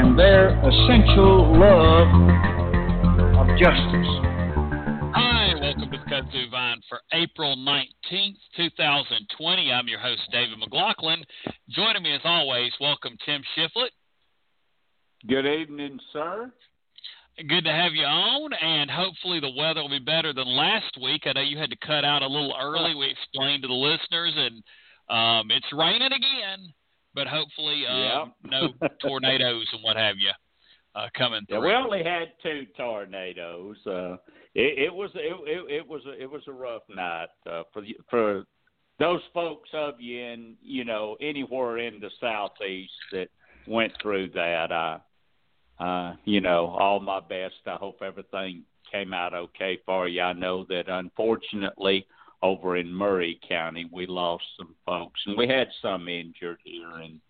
and their essential love of justice. Hi, welcome to the Kudzu Vine for April 19th, 2020. I'm your host, David McLaughlin. Joining me as always, welcome Tim Shiflett. Good evening, sir. Good to have you on, and hopefully the weather will be better than last week. I know you had to cut out a little early. We explained to the listeners, and um, it's raining again, but hopefully uh, no tornadoes and what have you uh, coming Yeah, through. we only had two tornadoes. Uh, it, it was it, it, it was a, it was a rough night uh, for the- for those folks of you in you know anywhere in the southeast that went through that. I uh, you know all my best. I hope everything came out okay for you. I know that unfortunately over in Murray County we lost some folks and we had some injured here and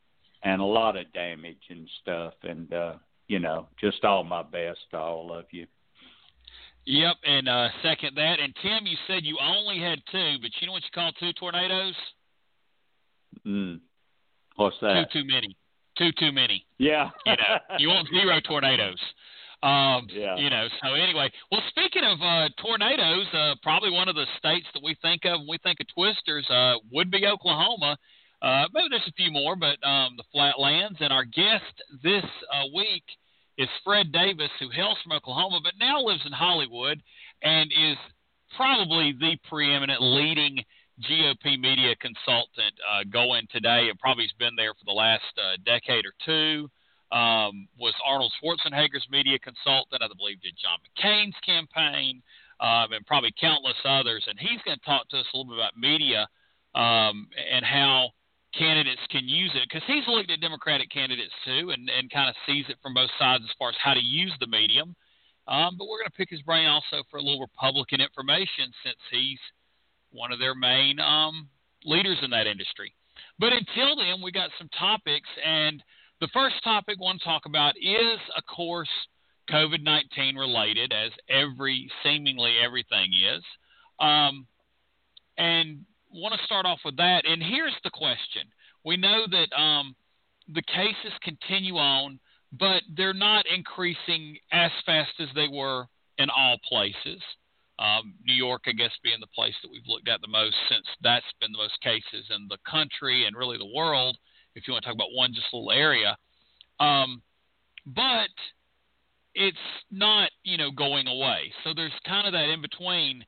and a lot of damage and stuff and uh you know, just all my best to all of you. Yep, and uh, second that. And Tim, you said you only had two, but you know what you call two tornadoes? Mm. What's that? Two too many. Two too many. Yeah. You know, you want zero tornadoes. Um, Yeah. You know. So anyway, well, speaking of uh, tornadoes, uh, probably one of the states that we think of when we think of twisters uh, would be Oklahoma. Uh, maybe there's a few more, but um, the Flatlands. And our guest this uh, week is Fred Davis, who hails from Oklahoma, but now lives in Hollywood and is probably the preeminent leading GOP media consultant uh, going today, and probably has been there for the last uh, decade or two. Um, was Arnold Schwarzenegger's media consultant. I believe did John McCain's campaign, um, and probably countless others. And he's going to talk to us a little bit about media um, and how candidates can use it because he's looked at Democratic candidates too and, and kind of sees it from both sides as far as how to use the medium. Um, but we're going to pick his brain also for a little Republican information since he's one of their main um, leaders in that industry. But until then, we got some topics, and the first topic I want to talk about is, of course, COVID 19 related, as every seemingly everything is. Um, and want to start off with that. And here's the question: We know that um, the cases continue on, but they're not increasing as fast as they were in all places. Um, New York, I guess, being the place that we've looked at the most since that's been the most cases in the country and really the world, if you want to talk about one just little area. Um, but it's not, you know, going away. So there's kind of that in between.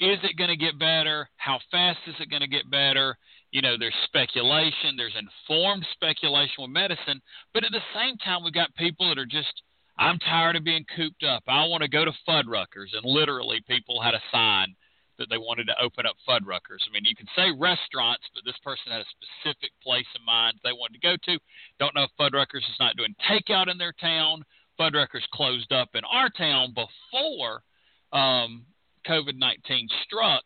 Is it going to get better? How fast is it going to get better? You know, there's speculation, there's informed speculation with medicine, but at the same time, we've got people that are just, I'm tired of being cooped up. I want to go to Fuddruckers. And literally, people had a sign that they wanted to open up Fuddruckers. I mean, you can say restaurants, but this person had a specific place in mind they wanted to go to. Don't know if Fuddruckers is not doing takeout in their town. Fuddruckers closed up in our town before um, COVID 19 struck.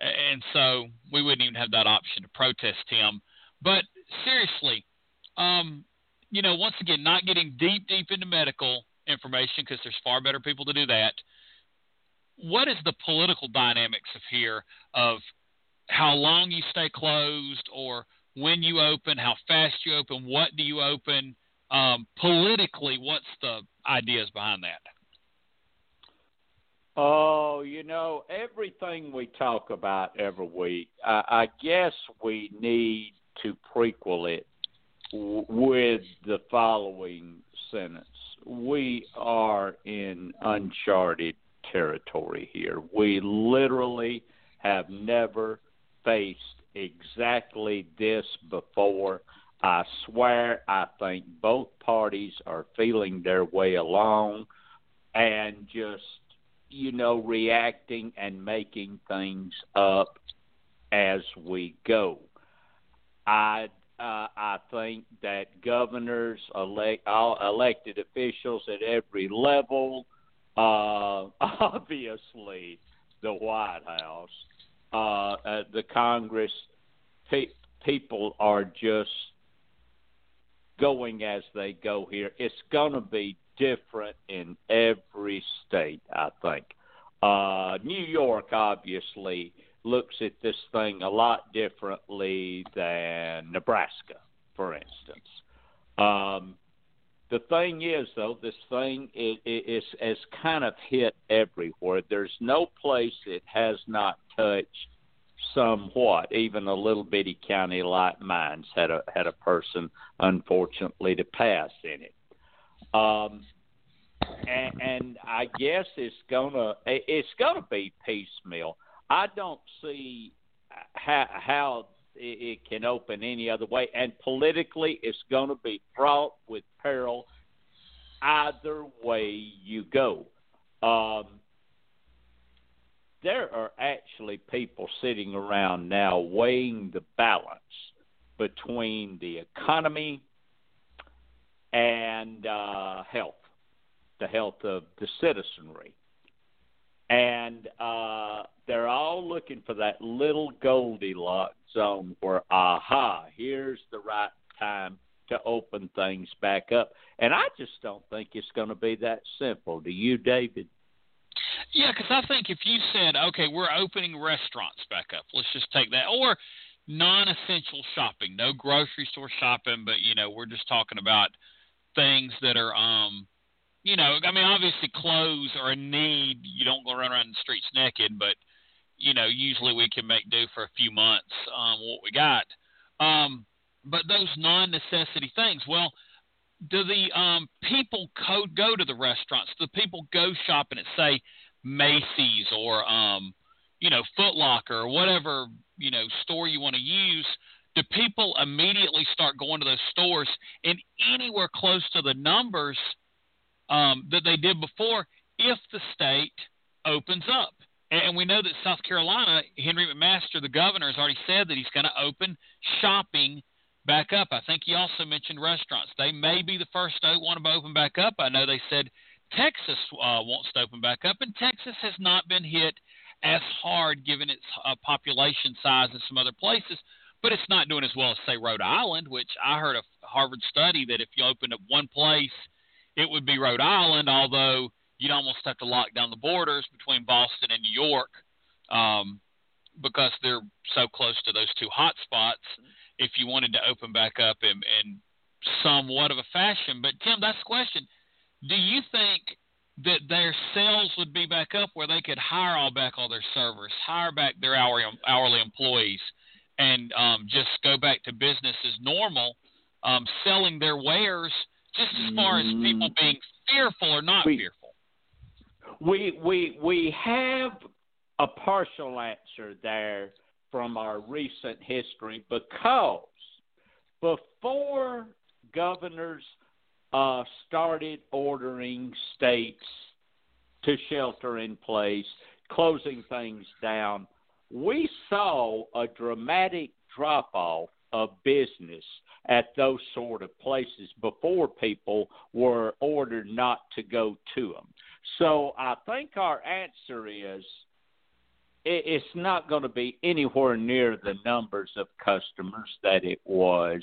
And so we wouldn't even have that option to protest him. But seriously, um, you know, once again, not getting deep, deep into medical information because there's far better people to do that. What is the political dynamics of here of how long you stay closed or when you open, how fast you open, what do you open? Um, politically, what's the ideas behind that? Oh, you know, everything we talk about every week, I, I guess we need to prequel it w- with the following sentence. We are in uncharted territory here. We literally have never faced exactly this before. I swear, I think both parties are feeling their way along and just, you know, reacting and making things up as we go. I uh, I think that governors, elect, all elected officials at every level, uh, obviously the White House, uh, uh, the Congress, pe- people are just going as they go here. It's going to be different in every state, I think. Uh, New York, obviously, looks at this thing a lot differently than Nebraska, for instance. Um, the thing is, though, this thing is, is, is kind of hit everywhere. There's no place it has not touched somewhat. Even a little bitty county like mine's had a had a person, unfortunately, to pass in it. Um, and, and I guess it's gonna it's gonna be piecemeal. I don't see how, how it can open any other way, and politically, it's going to be fraught with peril either way you go. Um, there are actually people sitting around now weighing the balance between the economy and uh, health, the health of the citizenry. And uh, they're all looking for that little Goldilocks zone where, aha, here's the right time to open things back up. And I just don't think it's going to be that simple. Do you, David? Yeah, because I think if you said, okay, we're opening restaurants back up, let's just take that, or non-essential shopping, no grocery store shopping, but you know, we're just talking about things that are um you know, I mean, obviously clothes are a need. You don't go run around the streets naked, but you know, usually we can make do for a few months um, what we got. Um, but those non-necessity things, well, do the um, people co- go to the restaurants? Do the people go shopping at say Macy's or um, you know Foot Locker or whatever you know store you want to use? Do people immediately start going to those stores and anywhere close to the numbers? Um, that they did before if the state opens up. And we know that South Carolina, Henry McMaster, the governor, has already said that he's going to open shopping back up. I think he also mentioned restaurants. They may be the first state want to open back up. I know they said Texas uh, wants to open back up, and Texas has not been hit as hard given its uh, population size as some other places. But it's not doing as well as say Rhode Island, which I heard a Harvard study that if you opened up one place – it would be Rhode Island, although you'd almost have to lock down the borders between Boston and New York um, because they're so close to those two hot spots. If you wanted to open back up in, in somewhat of a fashion, but Tim, that's the question: Do you think that their sales would be back up where they could hire all back all their servers, hire back their hourly hourly employees, and um, just go back to business as normal, um, selling their wares? Just as far as people mm. being fearful or not we, fearful? We we we have a partial answer there from our recent history because before governors uh, started ordering states to shelter in place, closing things down, we saw a dramatic drop off of business at those sort of places before people were ordered not to go to them. So I think our answer is it's not going to be anywhere near the numbers of customers that it was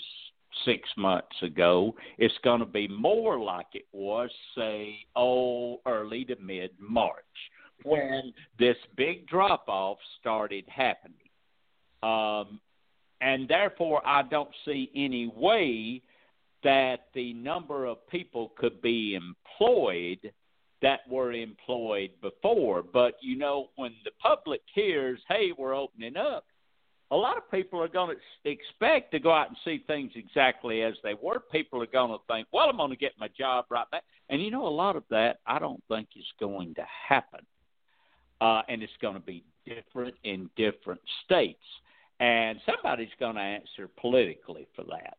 six months ago. It's going to be more like it was, say, oh, early to mid March when this big drop off started happening. Um, and therefore I don't see any way that the number of people could be employed that were employed before. But you know, when the public hears, "Hey, we're opening up," a lot of people are going to expect to go out and see things exactly as they were. People are going to think, "Well, I'm going to get my job right back," and you know, a lot of that I don't think is going to happen, uh, and it's going to be different in different states and somebody's going to answer politically for that.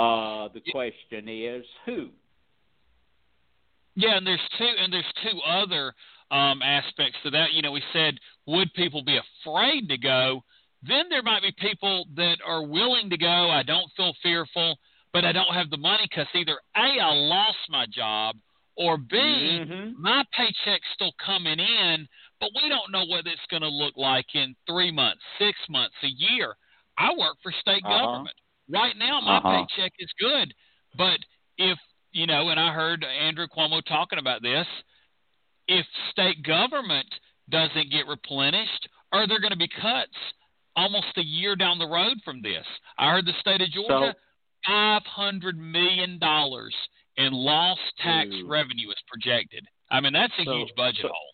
Uh, the question is who. Yeah, and there's two, and there's two other um, aspects to that. You know, we said would people be afraid to go? Then there might be people that are willing to go. I don't feel fearful, but I don't have the money because either A, I lost my job, or B, Mhm. my paycheck's still coming in, but we don't know what it's going to look like in three months, six months, a year. I work for state Uh-huh. government. Right now, my Uh-huh. paycheck is good, but if you know, and I heard Andrew Cuomo talking about this, if state government doesn't get replenished, are there going to be cuts almost a year down the road from this? I heard the state of Georgia, five hundred million dollars in lost tax Ooh. revenue is projected. I mean, that's a So- huge budget so- hole.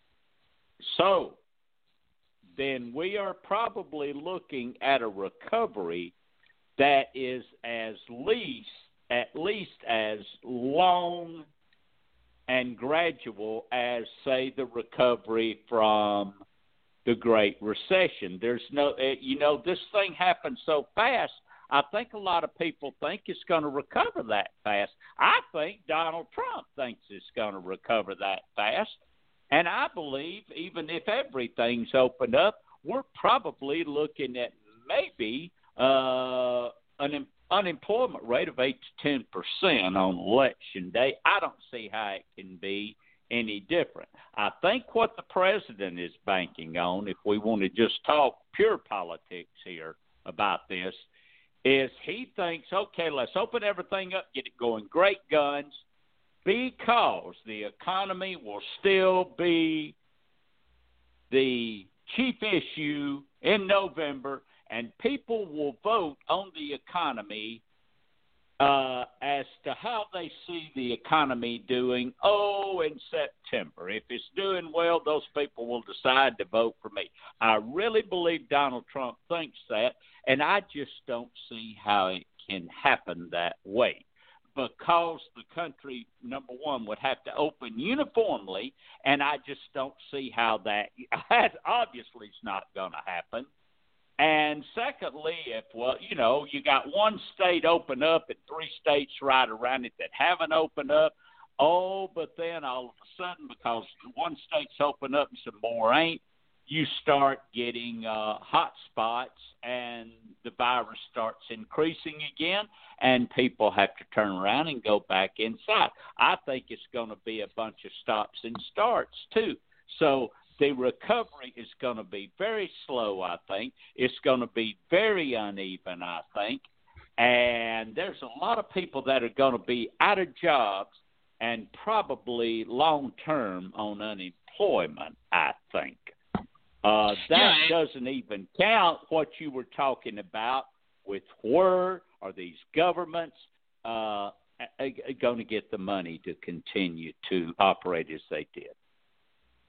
So then we are probably looking at a recovery that is as least at least as long and gradual as say the recovery from the great recession there's no eh, you know this thing happened so fast I think a lot of people think it's going to recover that fast. I think Donald Trump thinks it's going to recover that fast. And I believe even if everything's opened up, we're probably looking at maybe uh, an unemployment rate of eight to ten percent on election day. I don't see how it can be any different. I think what the president is banking on, if we want to just talk pure politics here about this, is he thinks, okay, let's open everything up, get it going, great guns, because the economy will still be the chief issue in November, and people will vote on the economy uh, as to how they see the economy doing. Oh, in September, if it's doing well, those people will decide to vote for me. I really believe Donald Trump thinks that, and I just don't see how it can happen that way. Because the country, number one, would have to open uniformly, and I just don't see how that. That obviously is not going to happen. And secondly, if well, you know, you got one state open up and three states right around it that haven't opened up. Oh, but then all of a sudden, because one state's open up and some more ain't, you start getting uh, hot spots, and the virus starts increasing again, and people have to turn around and go back inside. I think it's going to be a bunch of stops and starts too. So the recovery is going to be very slow, I think. It's going to be very uneven, I think. And there's a lot of people that are going to be out of jobs and probably long term on unemployment, I think. Uh, that Yeah, doesn't even count what you were talking about with where are these governments uh, going to get the money to continue to operate as they did.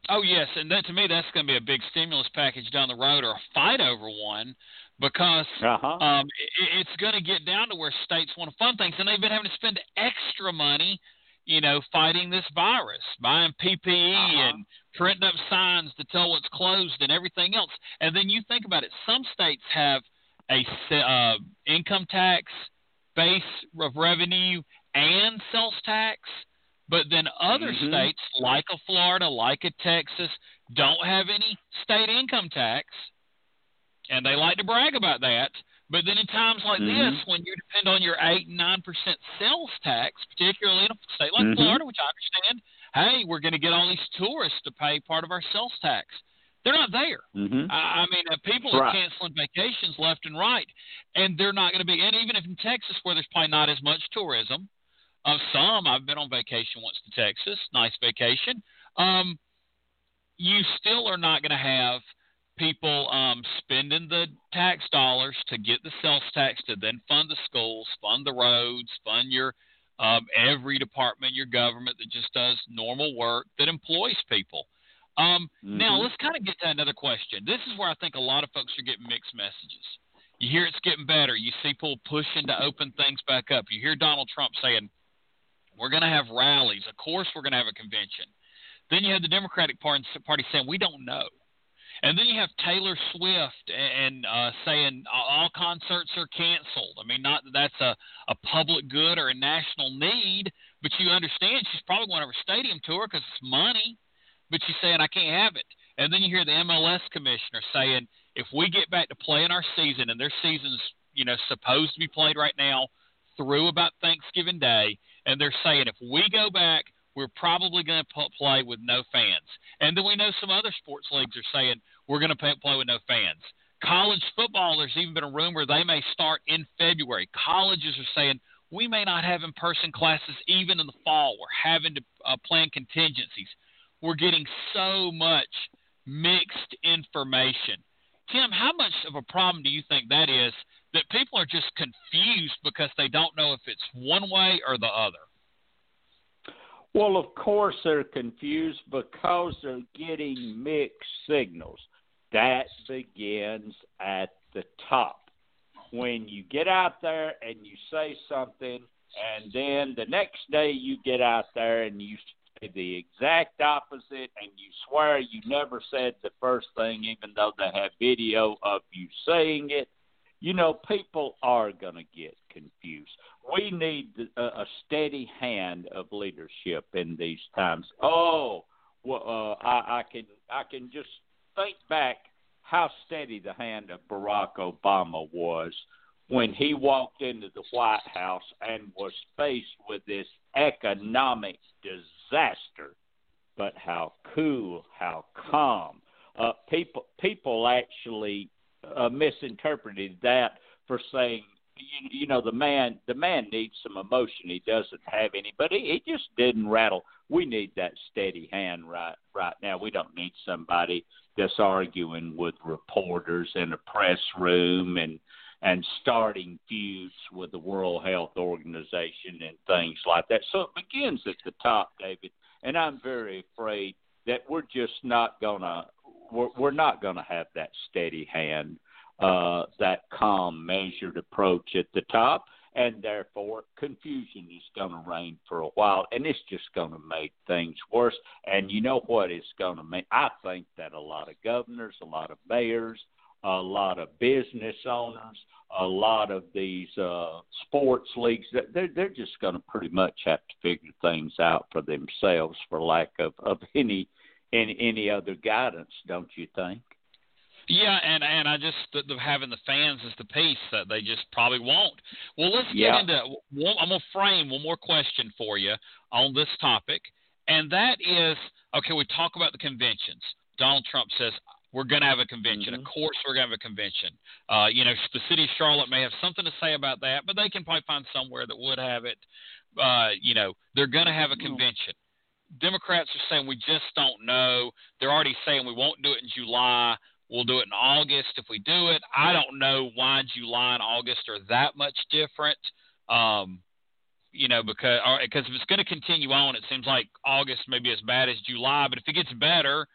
Oh yes, and that to me that's going to be a big stimulus package down the road, or a fight over one, because Uh-huh. um, it, it's going to get down to where states want to fund things, and they've been having to spend extra money, you know, fighting this virus, buying PPE Uh-huh. and printing up signs to tell what's closed and everything else. And then you think about it, some states have a uh, income tax base of revenue and sales tax. But then other Mhm. states, like a Florida, like a Texas, don't have any state income tax, and they like to brag about that. But then in times like Mhm. this, when you depend on your eight and nine percent sales tax, particularly in a state like Mhm. Florida, which I understand, hey, we're going to get all these tourists to pay part of our sales tax. They're not there. Mm-hmm. I I mean, uh, people are canceling vacations left and right, and they're not going to be. And even if in Texas, where there's probably not as much tourism, of some, I've been on vacation once to Texas, nice vacation. Um, you still are not going to have people um, spending the tax dollars to get the sales tax to then fund the schools, fund the roads, fund your um, every department, your government that just does normal work that employs people. Um, Now Mhm. let's kind of get to another question. This is where I think a lot of folks are getting mixed messages. You hear it's getting better. You see people pushing to open things back up. You hear Donald Trump saying, "We're going to have rallies. Of course, we're going to have a convention." Then you have the Democratic Party saying, "We don't know." And then you have Taylor Swift and uh, saying all concerts are canceled. I mean, not that that's a, a public good or a national need, but you understand she's probably going to a stadium tour because it's money. But she's saying I can't have it. And then you hear the MLS commissioner saying if we get back to playing our season, and their season's you know supposed to be played right now through about Thanksgiving Day, and they're saying if we go back, we're probably going to play with no fans. And then we know some other sports leagues are saying we're going to play with no fans. College football, there's even been a rumor they may start in February. Colleges are saying we may not have in person classes even in the fall. We're having to uh, plan contingencies. We're getting so much mixed information. Tim, how much of a problem do you think that is that people are just confused because they don't know if it's one way or the other? Well, of course they're confused because they're getting mixed signals. That begins at the top. When you get out there and you say something, and then the next day you get out there and you say the exact opposite, and you swear you never said the first thing, even though they have video of you saying it, you know, people are going to get confused. We need a, a steady hand of leadership in these times. Oh, well, uh, I, I can I can just think back how steady the hand of Barack Obama was when he walked into the White House and was faced with this economic disaster, but how cool, how calm. Uh, people people actually uh, misinterpreted that for saying you, you know the man the man needs some emotion. He doesn't have any but he, he just didn't rattle. We need that steady hand right right now. We don't need somebody that's arguing with reporters in a press room and and starting feuds with the World Health Organization and things like that. So it begins at the top, David, and I'm very afraid that we're just not gonna we're, we're not gonna have that steady hand uh, that calm, measured approach at the top, and therefore confusion is going to reign for a while, and it's just going to make things worse. And you know what it's going to make? I think that a lot of governors, a lot of mayors, a lot of business owners, a lot of these uh, sports leagues, they're they're just going to pretty much have to figure things out for themselves, for lack of of any any any other guidance, don't you think? Yeah, and and I just the, the, having the fans is the piece that they just probably won't. Well, let's get into. One, I'm gonna frame one more question for you on this topic, and that is okay. We talk about the conventions. Donald Trump says we're going to have a convention. Mm-hmm. Of course, we're going to have a convention. Uh, you know, the city of Charlotte may have something to say about that, but they can probably find somewhere that would have it. Uh, you know, they're going to have a convention. Democrats are saying we just don't know. They're already saying we won't do it in July. We'll do it in August if we do it. I don't know why July and August are that much different. Um, you know, because because if it's going to continue on, it seems like August may be as bad as July. But if it gets better,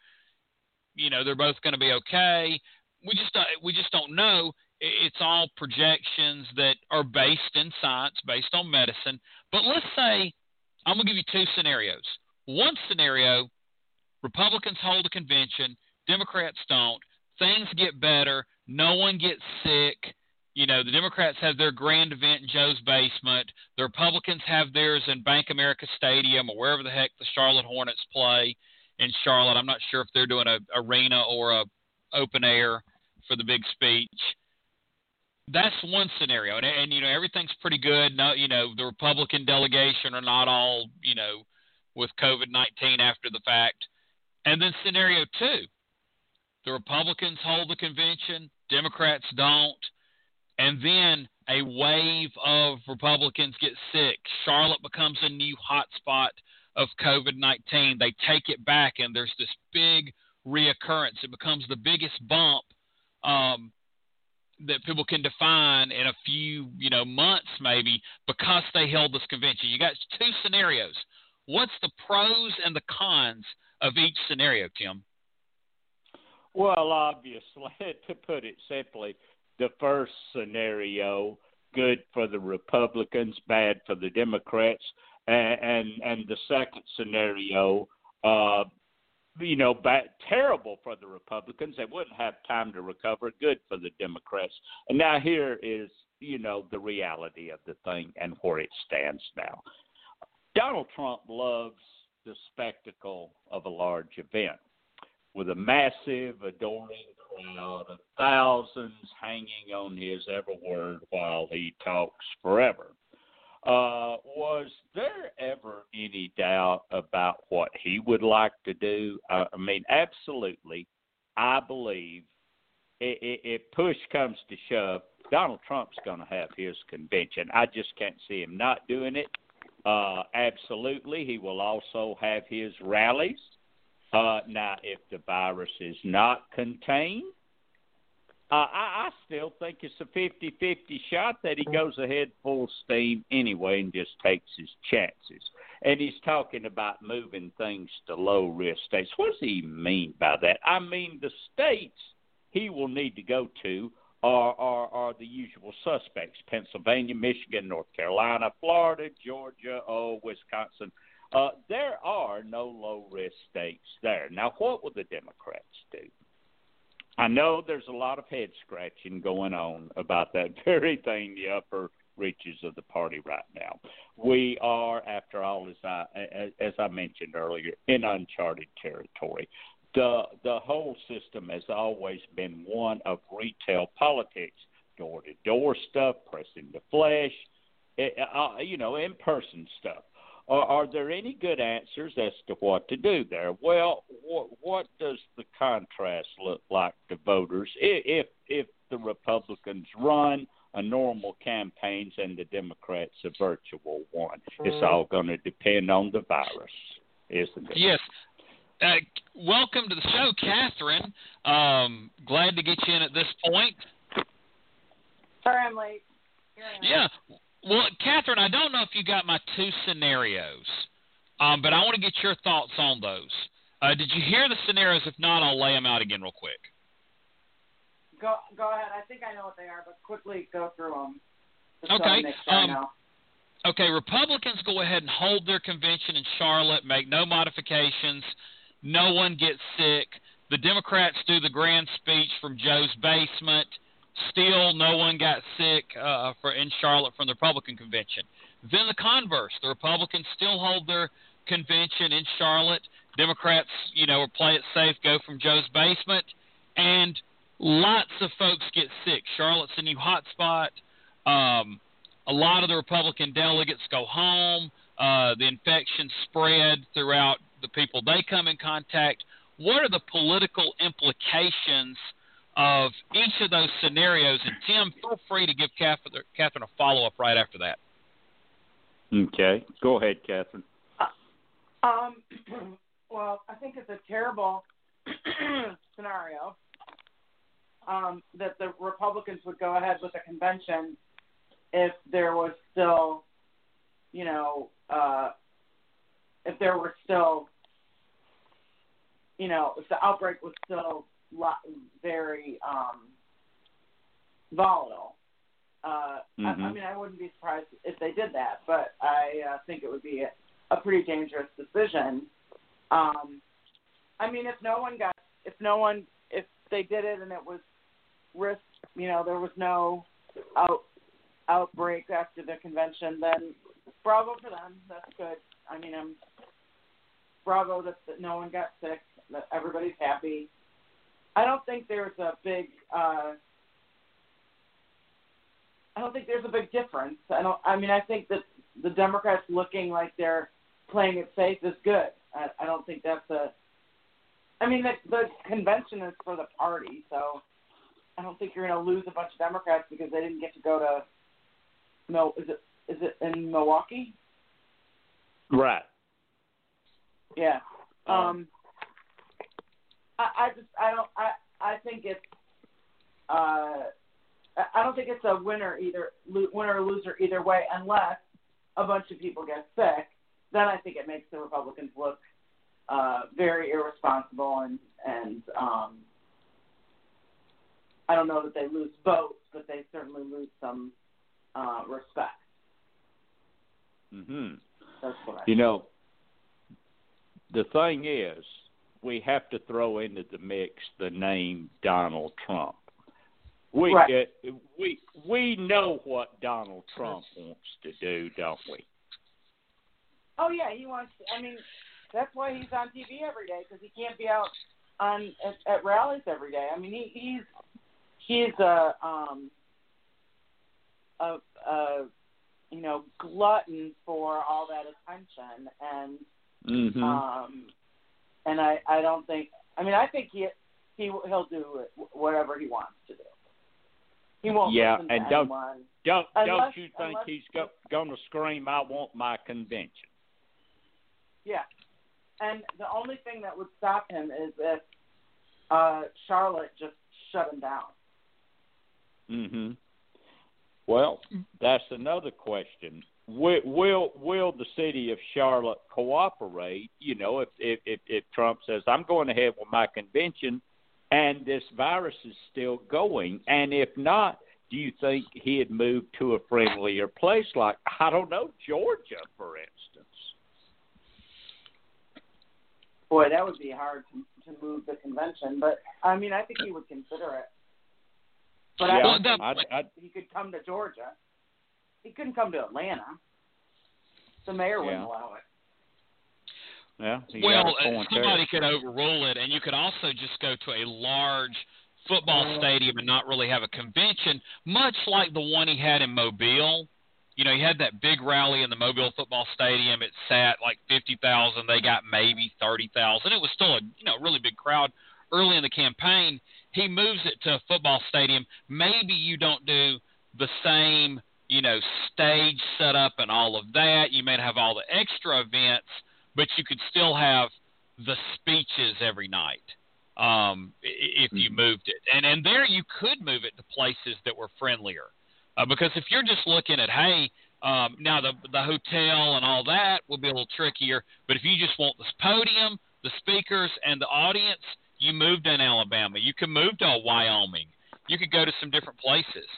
you know, they're both going to be okay. We just we just don't know. It's all projections that are based in science, based on medicine. But let's say I'm going to give you two scenarios. One scenario, Republicans hold a convention, Democrats don't things get better. No one gets sick. You know, the Democrats have their grand event in Joe's basement. The Republicans have theirs in Bank America Stadium or wherever the heck the Charlotte Hornets play in Charlotte. I'm not sure if they're doing a arena or a open air for the big speech. That's one scenario, and, and you know everything's pretty good. No, you know the Republican delegation are not all you know with COVID 19 after the fact. And then scenario two, the Republicans hold the convention, Democrats don't. And then a wave of Republicans get sick. Charlotte becomes a new hotspot of COVID 19. They take it back, and there's this big reoccurrence. It becomes the biggest bump um, that people can define in a few, you know, months maybe because they held this convention. You got two scenarios. What's the pros and the cons of each scenario, Tim? Well, obviously, to put it simply, the first scenario good for the Republicans, bad for the Democrats, and and, and the second scenario, uh, you know, bad, terrible for the Republicans. They wouldn't have time to recover. Good for the Democrats. And now here is, you know, the reality of the thing and where it stands now. Donald Trump loves the spectacle of a large event with a massive, adoring crowd of thousands hanging on his every word while he talks forever. Uh, was there ever any doubt about what he would like to do? Uh, I mean, absolutely. I believe if push comes to shove, Donald Trump's going to have his convention. I just can't see him not doing it. Uh, absolutely, he will also have his rallies. Uh, now, if the virus is not contained, uh, I, I still think it's a 50 50 shot that he goes ahead full steam anyway and just takes his chances. And he's talking about moving things to low risk states. What does he mean by that? I mean, the states he will need to go to are, are, are the usual suspects Pennsylvania, Michigan, North Carolina, Florida, Georgia, oh, Wisconsin. Uh, there are no low risk states there. Now, what will the Democrats do? I know there's a lot of head scratching going on about that very thing, the upper reaches of the party right now. We are, after all, as I as I mentioned earlier, in uncharted territory the the whole system has always been one of retail politics, door to door stuff, pressing the flesh, eh, eh, uh, you know, in person stuff. Are, are there any good answers as to what to do there? Well, what, what does the contrast look like to voters if if the Republicans run a normal campaigns and the Democrats a virtual one? It's all going to depend on the virus, isn't it? Yes, uh, welcome to the show, Catherine. Um, glad to get you in at this point. Sorry, I'm late. Yeah. Well, Catherine, I don't know if you got my two scenarios, um, but I want to get your thoughts on those. Uh, did you hear the scenarios? If not, I'll lay them out again real quick. Go, go ahead. I think I know what they are, but quickly go through them. okay. Um, okay. Republicans go ahead and hold their convention in Charlotte, make no modifications no one gets sick. The Democrats do the grand speech from Joe's basement. Still, no one got sick uh, for in Charlotte from the Republican convention. Then the converse: the Republicans still hold their convention in Charlotte. Democrats, you know, play it safe, go from Joe's basement, and lots of folks get sick. Charlotte's a new hotspot. Um, a lot of the Republican delegates go home. Uh, the infection spread throughout the people they come in contact. What are the political implications of each of those scenarios? And Tim, feel free to give Catherine, Catherine a follow up right after that. Okay, go ahead, Catherine. Uh, um, well, I think it's a terrible scenario um, that the Republicans would go ahead with a convention if there was still, you know, uh, if there were still you know, if the outbreak was still very um, volatile. Uh, mm-hmm. I, I mm-hmm. mean, I wouldn't be surprised if they did that, but I uh, think it would be a, a pretty dangerous decision. Um, I mean, if no one got, if no one, if they did it and it was risk, you know, there was no out outbreak after the convention, then bravo for them. That's good. I mean, I'm bravo that, that no one got sick that everybody's happy. I don't think there's a big uh I don't think there's a big difference. I don't I mean I think that the Democrats looking like they're playing it safe is good. I, I don't think that's a I mean the the convention is for the party, so I don't think you're going to lose a bunch of Democrats because they didn't get to go to no is it is it in Milwaukee? Right. Yeah. Um, um I, I just I don't I I think it's uh I don't think it's a winner either winner or loser either way unless a bunch of people get sick. Then I think it makes the Republicans look uh, very irresponsible and and um, I don't know that they lose votes, but they certainly lose some uh, respect. Mhm. That's what I you know. The thing is, we have to throw into the mix the name Donald Trump. We right. uh, we we know what Donald Trump wants to do, don't we? Oh yeah, he wants. To, I mean, that's why he's on TV every day because he can't be out on at, at rallies every day. I mean, he, he's he's a um a, a you know glutton for all that attention and Mhm. um and I I don't think I mean I think he he he'll do it, whatever he wants to do. He won't Yeah, and don't- anyone. Don't Unless- don't you think unless- he's go, going to scream, "I want my convention"? Yeah. And the only thing that would stop him is if uh Charlotte just shut him down. hmm Well, that's another question. Will, will will the city of Charlotte cooperate? You know, if if if, if Trump says I'm going ahead with my convention, and this virus is still going, and if not, do you think he'd move to a friendlier place, like I don't know, Georgia, for instance? Boy, that would be hard to to move the convention, but I mean I think he would consider it. But I yeah, think I, I, he could come to Georgia. He couldn't come to Atlanta. The mayor wouldn't Yeah. allow it. yeah. well, got a uh, point there. somebody could overrule it, and you could also just go to a large football stadium and not really have a convention, much like the one he had in Mobile. You know, he had that big rally in the Mobile football stadium. It sat like fifty thousand. They got maybe thirty thousand. It was still a you know really big crowd early in the campaign. He moves it to a football stadium. Maybe you don't do the same you know stage setup and all of that. You may have all the extra events, but you could still have the speeches every night um, if you moved it. And and there you could move it to places that were friendlier, uh, because if you're just looking at hey. Um, now the the hotel and all that will be a little trickier, but if you just want the podium, the speakers, and the audience, you move to Alabama. You can move to Wyoming. You could go to some different places.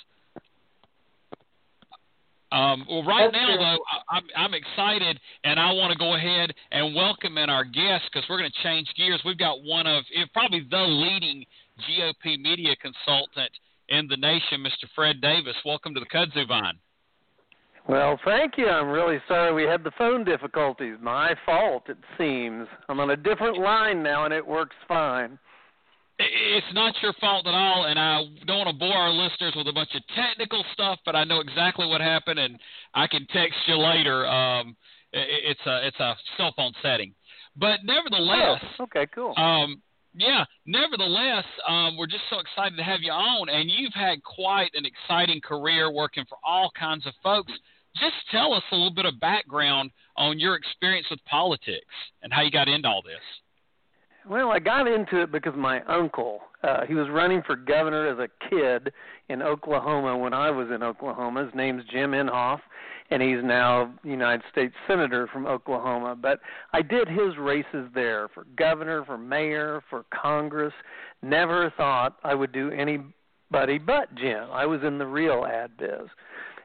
Um, well, right That's now true. though, I, I'm I'm excited, and I want to go ahead and welcome in our guest because we're going to change gears. We've got one of if probably the leading GOP media consultant in the nation, Mr. Fred Davis. Welcome to the Kudzu Vine. Well, thank you. I'm really sorry we had the phone difficulties. My fault, it seems. I'm on a different line now, and it works fine. It's not your fault at all, and I don't want to bore our listeners with a bunch of technical stuff, but I know exactly what happened, and I can text you later. Um, it's a it's a cell phone setting, but nevertheless, Oh, okay, cool. um, yeah, nevertheless, um, we're just so excited to have you on, and you've had quite an exciting career working for all kinds of folks. Just tell us a little bit of background on your experience with politics and how you got into all this. Well, I got into it because my uncle, uh, he was running for governor as a kid in Oklahoma when I was in Oklahoma. His name's Jim Inhofe, and he's now United States Senator from Oklahoma. But I did his races there for governor, for mayor, for Congress. Never thought I would do anybody but Jim. I was in the real ad biz.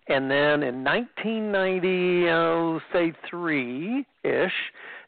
And then in 1990, oh, say three ish,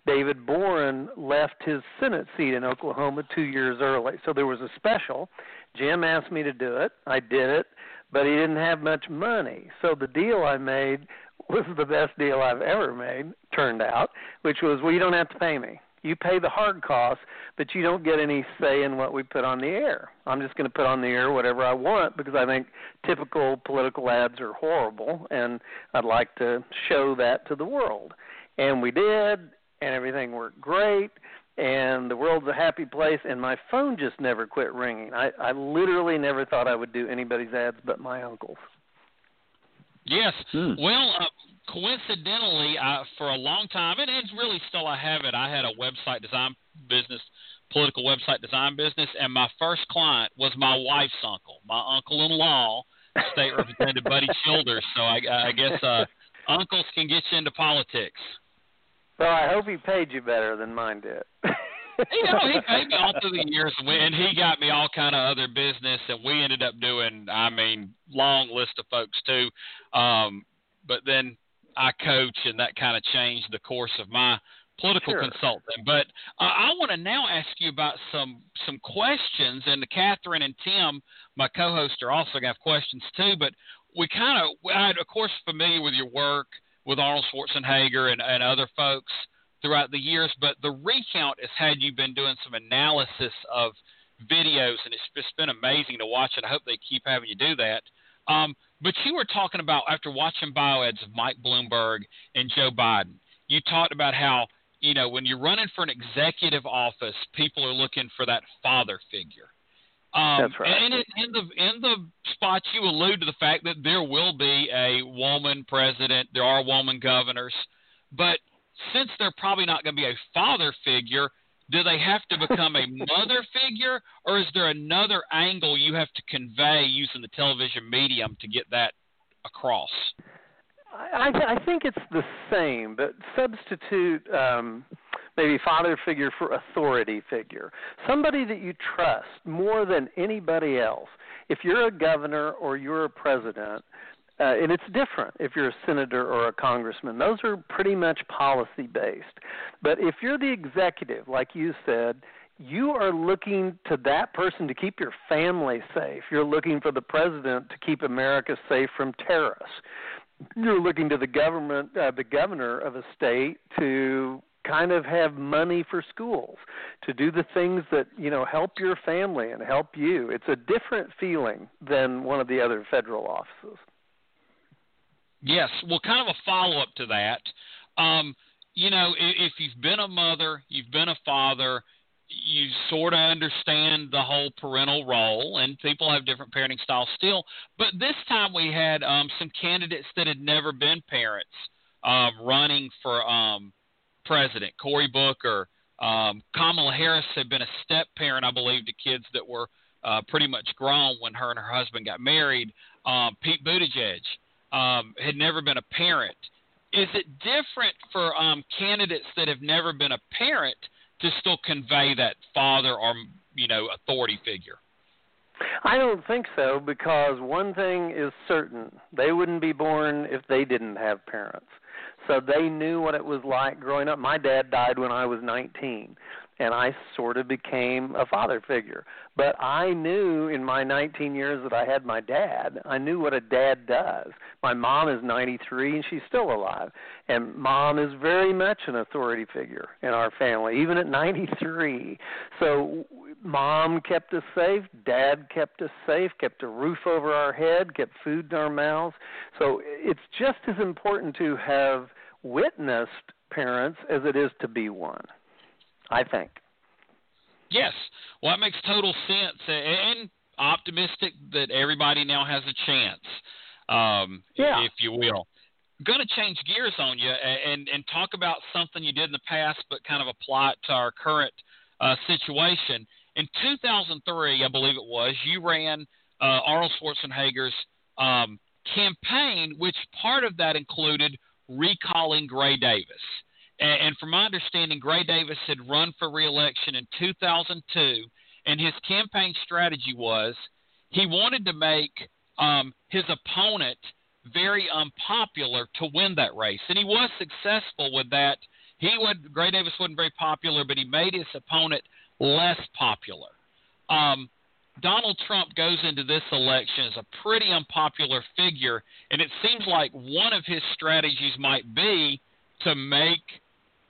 David Boren left his Senate seat in Oklahoma two years early. So there was a special. Jim asked me to do it. I did it, but he didn't have much money. So the deal I made was the best deal I've ever made, turned out, which was, well, you don't have to pay me. You pay the hard costs, but you don't get any say in what we put on the air. I'm just going to put on the air whatever I want because I think typical political ads are horrible, and I'd like to show that to the world. And we did, and everything worked great, and the world's a happy place. And my phone just never quit ringing. I, I literally never thought I would do anybody's ads but my uncle's. Yes. Hmm. Well, uh, coincidentally, uh, for a long time, and it's really still I have it. I had a website design business, political website design business, and my first client was my wife's uncle, my uncle-in-law, State Representative Buddy Childers. So I, I guess uh, uncles can get you into politics. Well, I hope he paid you better than mine did. you know, he paid me all through the years, and he got me all kind of other business, and we ended up doing, I mean, long list of folks too. Um, but then I coach, and that kind of changed the course of my political Sure. consulting. But uh, I want to now ask you about some some questions, and Catherine and Tim, my co-hosts, are also going to have questions too. But we kind of, I'm of course familiar with your work with Arnold Schwarzenegger and, and other folks throughout the years. But the recount has had you been doing some analysis of videos, and it's just been amazing to watch it. I hope they keep having you do that. Um, but you were talking about after watching bioads of Mike Bloomberg and Joe Biden, you talked about how you know when you're running for an executive office, people are looking for that father figure. Um, That's right. And in, in the in the spots, you allude to the fact that there will be a woman president, there are woman governors, but since they're probably not going to be a father figure, do they have to become a mother figure, or is there another angle you have to convey using the television medium to get that across? I, I think it's the same, but substitute um, maybe father figure for authority figure. Somebody that you trust more than anybody else. If you're a governor or you're a president, uh, and it's different if you're a senator or a congressman. Those are pretty much policy based. But if you're the executive, like you said, you are looking to that person to keep your family safe. You're looking for the president to keep America safe from terrorists. You're looking to the government, uh, the governor of a state to kind of have money for schools, to do the things that, you know, help your family and help you. It's a different feeling than one of the other federal offices. Yes. Well, kind of a follow up to that. Um, you know, if, if you've been a mother, you've been a father, you sort of understand the whole parental role, and people have different parenting styles still. But this time we had um, some candidates that had never been parents um, running for um, president. Cory Booker, um, Kamala Harris had been a step parent, I believe, to kids that were uh, pretty much grown when her and her husband got married. Um, Pete Buttigieg um, had never been a parent. Is it different for um, candidates that have never been a parent to still convey that father or you know authority figure? I don't think so because one thing is certain: they wouldn't be born if they didn't have parents. So they knew what it was like growing up. My dad died when I was 19 and I sort of became a father figure. But I knew in my 19 years that I had my dad, I knew what a dad does. My mom is 93 and she's still alive. And mom is very much an authority figure in our family, even at 93. So mom kept us safe, dad kept us safe, kept a roof over our head, kept food in our mouths. So it's just as important to have witnessed parents as it is to be one. I think. Yes. Well, that makes total sense, and optimistic that everybody now has a chance, um, yeah. if you will. Going to change gears on you and and talk about something you did in the past, but kind of apply it to our current uh, situation. In 2003, I believe it was, you ran uh, Arnold Schwarzenegger's um, campaign, which part of that included recalling Gray Davis. And, and from my understanding, Gray Davis had run for reelection in 2002, and his campaign strategy was he wanted to make um, his opponent very unpopular to win that race, and he was successful with that. He would Gray Davis wasn't very popular, but he made his opponent less popular. Um, Donald Trump goes into this election as a pretty unpopular figure, and it seems like one of his strategies might be to make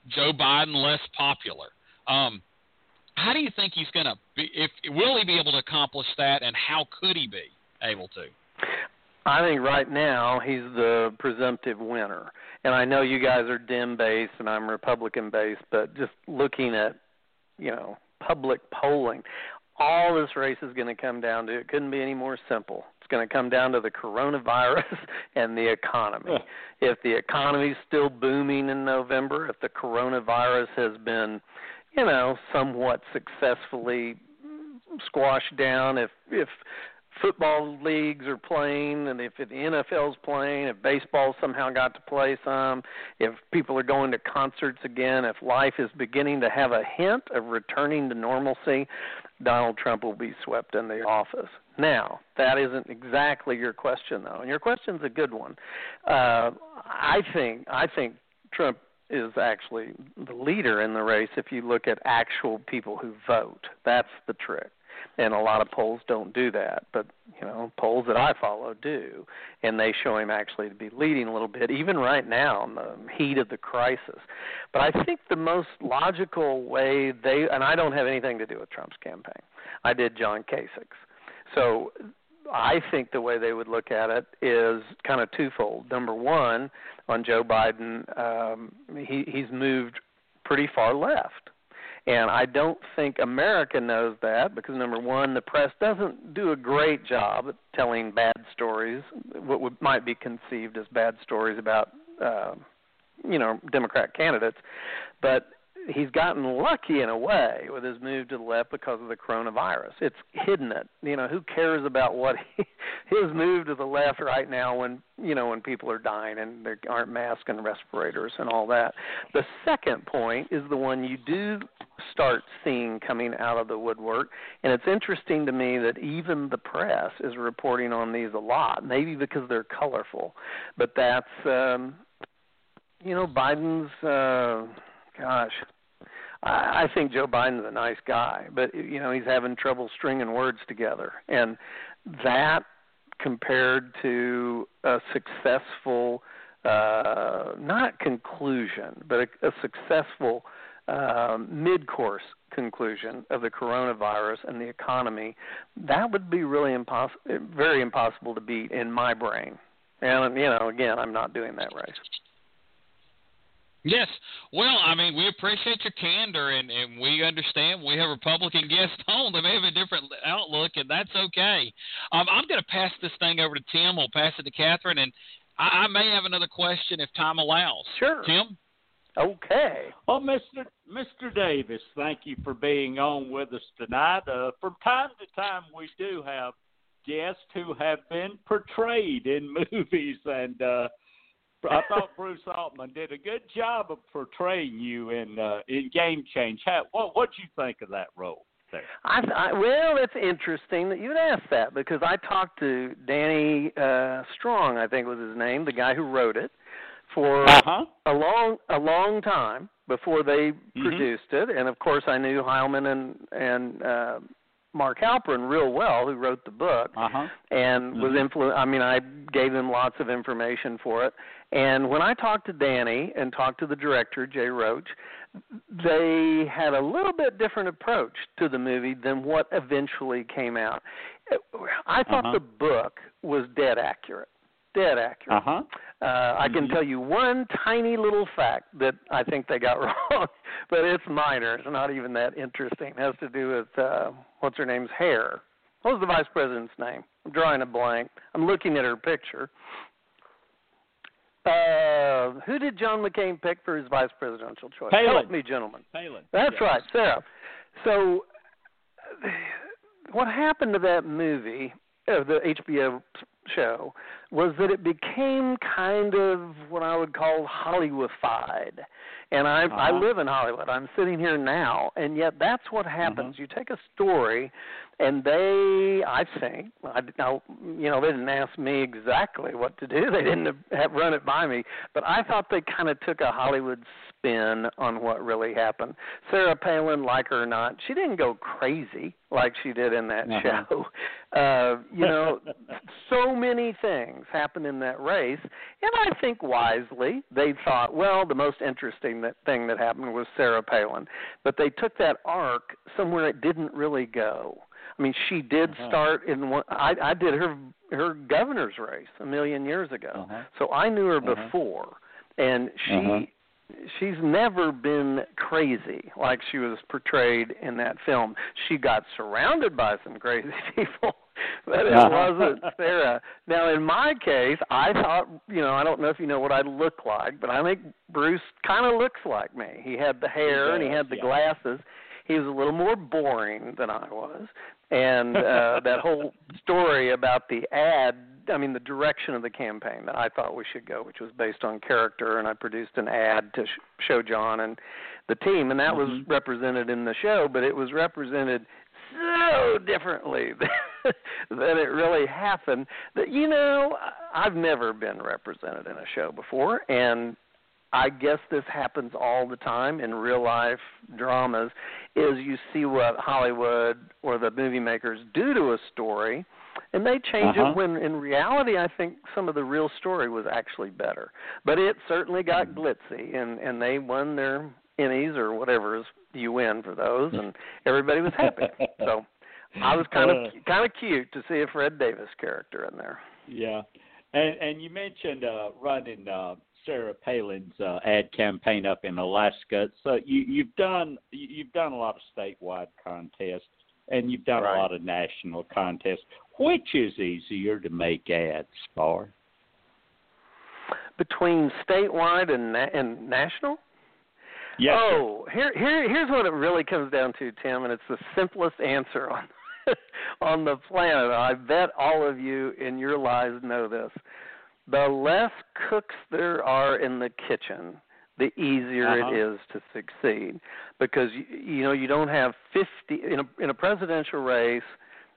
Joe Biden less popular. Um, how do you think he's going to be? If will he be able to accomplish that, and how could he be able to? I think right now he's the presumptive winner. And I know you guys are Dem based and I'm Republican based, but just looking at, you know, public polling, all this race is going to come down to it couldn't be any more simple. It's going to come down to the coronavirus and the economy. Yeah. If the economy is still booming in November, if the coronavirus has been, you know, somewhat successfully squashed down, if if football leagues are playing and if the NFL's playing, if baseball somehow got to play some, if people are going to concerts again, if life is beginning to have a hint of returning to normalcy, Donald Trump will be swept in the office. Now, that isn't exactly your question though, and your question's a good one. Uh, I think I think Trump is actually the leader in the race if you look at actual people who vote. That's the trick. And a lot of polls don't do that. But you know, polls that I follow do, and they show him actually to be leading a little bit, even right now in the heat of the crisis. But I think the most logical way they, and I don't have anything to do with Trump's campaign. I did John Kasich's. So I think the way they would look at it is kind of twofold. Number one, on Joe Biden, um, he, he's moved pretty far left. And I don't think America knows that because number one, the press doesn't do a great job at telling bad stories, what would, might be conceived as bad stories about, uh, you know, Democrat candidates. But he's gotten lucky in a way with his move to the left because of the coronavirus. It's hidden it. You know, who cares about what he, his move to the left right now when you know when people are dying and there aren't masks and respirators and all that. The second point is the one you do start seeing coming out of the woodwork, and it's interesting to me that even the press is reporting on these a lot. Maybe because they're colorful, but that's um, you know Biden's. Uh, gosh, I, I think Joe Biden's a nice guy, but you know he's having trouble stringing words together, and that compared to a successful, uh, not conclusion, but a, a successful um, mid-course conclusion of the coronavirus and the economy, that would be really impossible, very impossible to beat in my brain. And you know, again, I'm not doing that race. Yes. Well, I mean, we appreciate your candor, and, and we understand we have Republican guests on. They may have a different outlook, and that's okay. Um, I'm going to pass this thing over to Tim. We'll pass it to Catherine, and I, I may have another question if time allows. Sure. Tim? Okay. Well, Mr. Mr. Davis, thank you for being on with us tonight. Uh, from time to time, we do have guests who have been portrayed in movies, and uh, I thought Bruce Altman did a good job of portraying you in uh, in Game Change. How, what what you think of that role? There. I, I well, it's interesting that you'd ask that because I talked to Danny uh Strong, I think was his name, the guy who wrote it, for uh-huh. a long a long time before they mm-hmm. produced it, and of course I knew Heilemann and and uh, Mark Halperin real well, who wrote the book, uh-huh. and was mm-hmm. influ- I mean, I gave him lots of information for it. And when I talked to Danny and talked to the director Jay Roach, they had a little bit different approach to the movie than what eventually came out. I thought uh-huh. the book was dead accurate dead accurate. Uh-huh. Uh, I can Mhm. tell you one tiny little fact that I think they got wrong, but it's minor. It's not even that interesting. It has to do with uh, what's her name's hair. What was the vice president's name? I'm drawing a blank. I'm looking at her picture. Uh, who did John McCain pick for his vice presidential choice? Palin. Help me, gentlemen. Palin. That's Yes. right, Sarah. So, what happened to that movie, uh, the HBO show, was that it became kind of what I would call Hollywoodified. And I I Uh-huh. live in Hollywood. I'm sitting here now, and yet that's what happens. You take a story, and they, I think, I, now, you know, they didn't ask me exactly what to do. They didn't have run it by me, but I thought they kind of took a Hollywood spin on what really happened. Sarah Palin, like her or not, she didn't go crazy like she did in that Uh-huh. show. Uh, you know, so many things happened in that race, and I think wisely they thought, well, the most interesting that thing that happened was Sarah Palin, but they took that arc somewhere it didn't really go. I mean, she did Uh-huh. start in one. I, I did her her governor's race a million years ago, Uh-huh. so I knew her Uh-huh. before, and she Uh-huh. She's never been crazy like she was portrayed in that film. She got surrounded by some crazy people, but it Uh-huh. wasn't Sarah. Now, in my case, I thought, you know, I don't know if you know what I look like, but I think Bruce kind of looks like me. He had the hair and he had the yeah. glasses. He was a little more boring than I was, and uh, that whole story about the ad I mean, the direction of the campaign that I thought we should go, which was based on character, and I produced an ad to sh- show John and the team, and that was Mhm. represented in the show, but it was represented so differently than it really happened. That you know, I've never been represented in a show before, and I guess this happens all the time in real life dramas is you see what Hollywood or the movie makers do to a story and they change uh-huh. it when in reality I think some of the real story was actually better. But it certainly got Mm-hmm. glitzy and and they won their Emmys or whatever you win for those and everybody was happy. so I was kind of Uh. kind of cute to see a Fred Davis character in there. Yeah, and and you mentioned uh, running uh, Sarah Palin's uh, ad campaign up in Alaska. So you you've done you- you've done a lot of statewide contests, and you've done Right. a lot of national contests. Which is easier to make ads for? Between statewide and na- and national? Yes. sir. oh, here here here's what it really comes down to, Tim, and it's the simplest answer on on the planet. I bet all of you in your lives know this. The less cooks there are in the kitchen, the easier Uh-huh. it is to succeed because you, you know you don't have 50 in a in a presidential race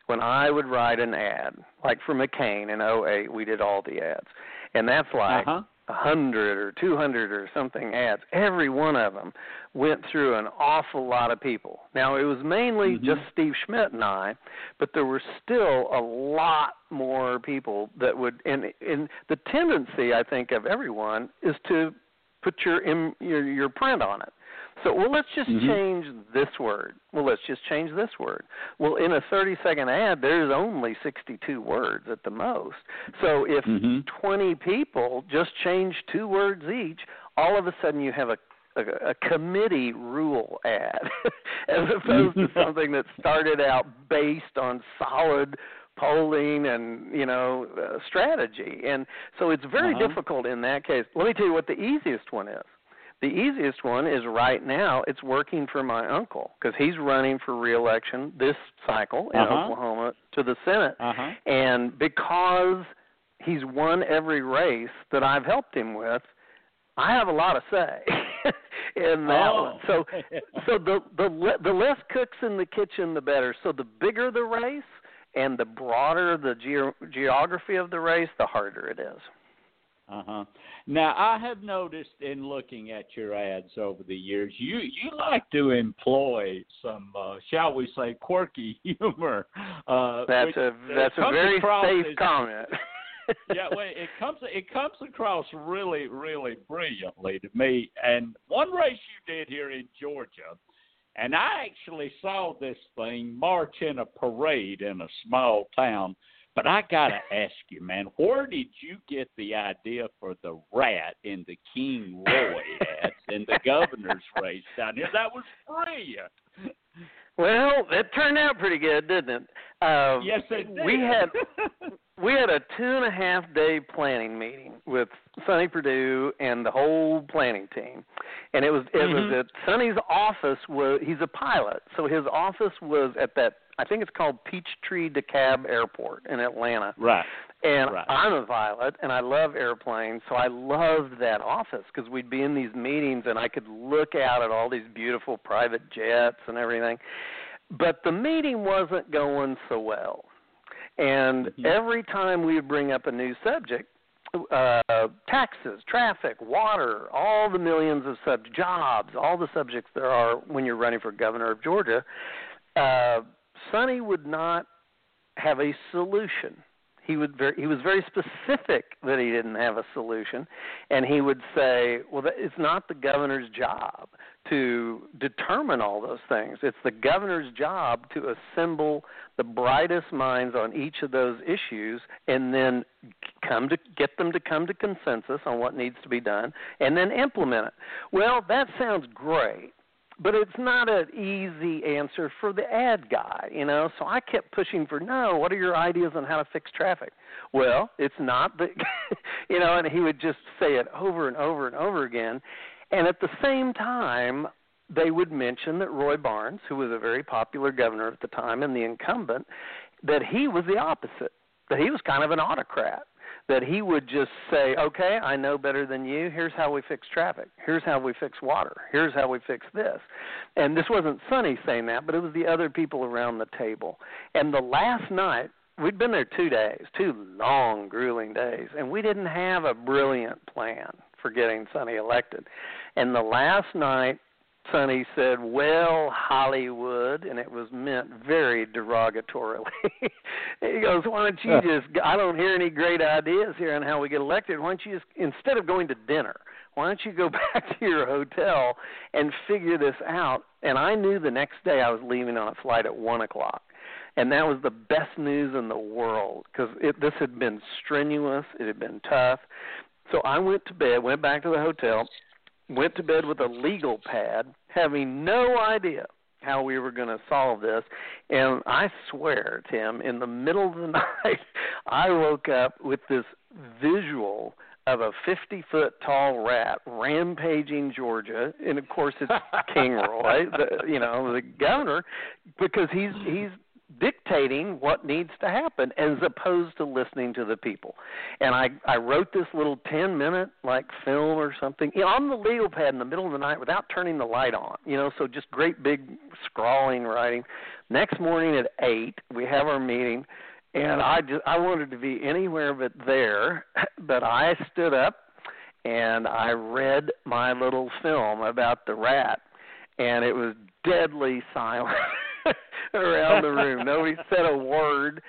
when I would write an ad like for McCain in '08, we did all the ads and that's like Uh-huh. A hundred or two hundred or something ads. Every one of them went through an awful lot of people. Now it was mainly Mhm. just Steve Schmidt and I, but there were still a lot more people that would. And and the tendency I think of everyone is to put your your your print on it. So well, let's just Mhm. change this word. Well, let's just change this word. Well, in a 30 second ad, there's only 62 words at the most. So if Mhm. 20 people just change two words each, all of a sudden you have a a, a committee rule ad as opposed to something that started out based on solid polling and you know uh, strategy and so it's very Uh-huh. difficult in that case let me tell you what the easiest one is the easiest one is right now it's working for my uncle because he's running for reelection this cycle in Uh-huh. oklahoma to the senate Uh-huh. and because he's won every race that I've helped him with, I have a lot of say in that Oh. one. So so the the le- the less cooks in the kitchen the better. So the bigger the race and the broader the ge- geography of the race, the harder it is. Uh huh. Now I have noticed in looking at your ads over the years, you you like to employ some, uh, shall we say, quirky humor. Uh, That's which, a that's a very safe as- comment. yeah, well, it comes it comes across really really brilliantly to me. And one race you did here in Georgia, and I actually saw this thing march in a parade in a small town. But I gotta ask you, man, where did you get the idea for the rat in the King Roy ads in the governor's race down here? That was brilliant. Well, it turned out pretty good, didn't it? Um, Yes, it did. We had we had a two and a half day planning meeting with Sonny Perdue and the whole planning team, and it was it Mhm. was at Sonny's office was he's a pilot, so his office was at that I think it's called Peachtree DeKalb Airport in Atlanta. right. And Right. I'm a pilot, and I love airplanes, so I loved that office because we'd be in these meetings, and I could look out at all these beautiful private jets and everything. But the meeting wasn't going so well, and Mhm. every time we would bring up a new subject, uh, taxes, traffic, water, all the millions of sub jobs, all the subjects there are when you're running for governor of Georgia, uh, Sonny would not have a solution. He would very, he was very specific that he didn't have a solution, and he would say, "Well, it's not the governor's job to determine all those things. It's the governor's job to assemble the brightest minds on each of those issues, and then come to get them to come to consensus on what needs to be done, and then implement it." Well, that sounds great but it's not an easy answer for the ad guy, you know. So I kept pushing for no. What are your ideas on how to fix traffic? Well, it's not the, you know. And he would just say it over and over and over again, and at the same time, they would mention that Roy Barnes, who was a very popular governor at the time and the incumbent, that he was the opposite. That he was kind of an autocrat that he would just say, "Okay, I know better than you. Here's how we fix traffic. Here's how we fix water. Here's how we fix this." And this wasn't Sonny saying that, but it was the other people around the table. And the last night, we'd been there 2 days, two long grueling days, and we didn't have a brilliant plan. for getting Sonny elected. And the last night, Sonny said, "Well, Hollywood," and it was meant very derogatorily. he goes, "Why don't you just? I don't hear any great ideas here on how we get elected. Why don't you just instead of going to dinner, why don't you go back to your hotel and figure this out?" And I knew the next day I was leaving on a flight at one o'clock and that was the best news in the world because this had been strenuous, it had been tough. So I went to bed, went back to the hotel, went to bed with a legal pad, having no idea how we were going to solve this. And I swear, Tim, in the middle of the night, I woke up with this visual of a 50 foot tall rat rampaging Georgia, and of course it's King Roy, the, you know, the governor, because he's he's dictating what needs to happen as opposed to listening to the people. And I I wrote this little 10 minute like film or something you know, on the legal pad in the middle of the night without turning the light on. You know, so just great big scrawling writing. Next morning at 8, we have our meeting and I just I wanted to be anywhere but there, but I stood up and I read my little film about the rat and it was deadly silent. around the room. Nobody said a word.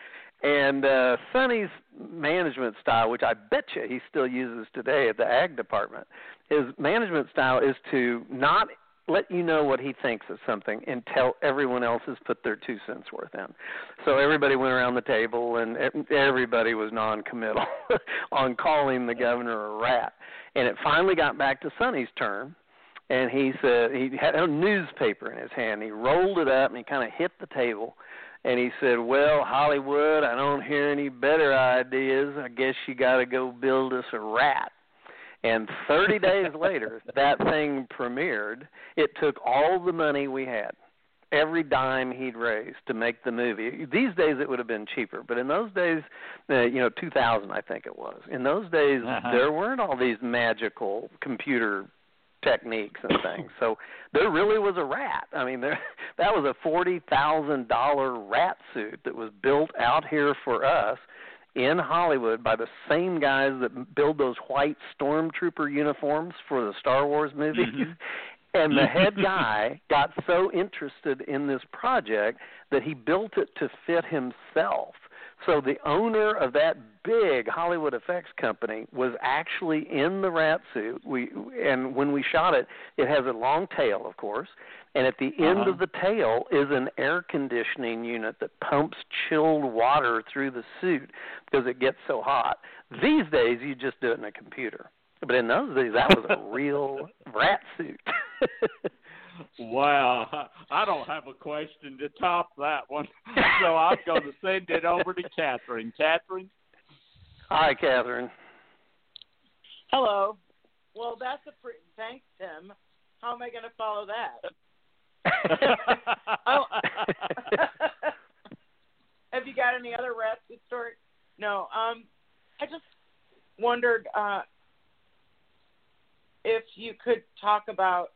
And uh, Sonny's management style, which I bet you he still uses today at the ag department, his management style is to not let you know what he thinks of something until everyone else has put their two cents worth in. So everybody went around the table and everybody was non-committal on calling the governor a rat. And it finally got back to Sonny's turn and he said he had a newspaper in his hand. He rolled it up and he kind of hit the table, and he said, "Well, Hollywood, I don't hear any better ideas. I guess you got to go build us a rat." And 30 days later, that thing premiered. It took all the money we had, every dime he'd raised to make the movie. These days it would have been cheaper, but in those days, uh, you know, 2000 I think it was. In those days, uh-huh. there weren't all these magical computer techniques and things. So there really was a rat. I mean, there that was a forty thousand dollar rat suit that was built out here for us in Hollywood by the same guys that build those white stormtrooper uniforms for the Star Wars movies. Mm-hmm. And the head guy got so interested in this project that he built it to fit himself. So the owner of that big Hollywood effects company was actually in the rat suit. We and when we shot it, it has a long tail, of course, and at the end uh-huh. of the tail is an air conditioning unit that pumps chilled water through the suit because it gets so hot. These days, you just do it in a computer, but in those days, that was a real rat suit. Wow, I don't have a question to top that one, so I'm going to send it over to Catherine. Catherine. Hi, Catherine. Hello. Well, that's a pretty. Thanks, Tim. How am I going to follow that? oh. have you got any other rat story? No. Um, I just wondered uh, if you could talk about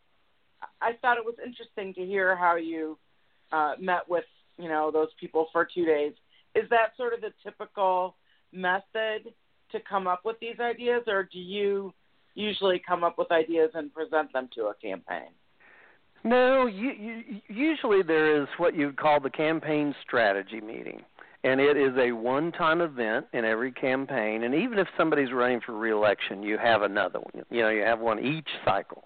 I thought it was interesting to hear how you uh, met with you know those people for two days. Is that sort of the typical method to come up with these ideas, or do you usually come up with ideas and present them to a campaign? No, you, you, usually there is what you'd call the campaign strategy meeting. And it is a one time event in every campaign. And even if somebody's running for reelection, you have another one. You know, you have one each cycle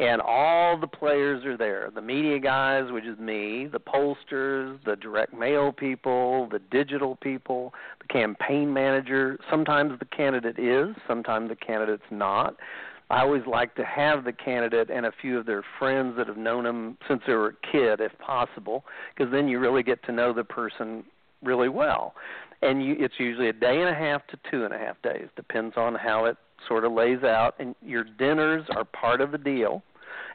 and all the players are there. The media guys which is me the pollsters the direct mail people the digital people the campaign manager. Sometimes the candidate is sometimes the candidate's not. I always like to have the candidate and a few of their friends that have known them since they were a kid if possible because then you really get to know the person really well. And you, it's usually a day and a half to two and a half days depends on how it sort of lays out. And your dinners are part of the deal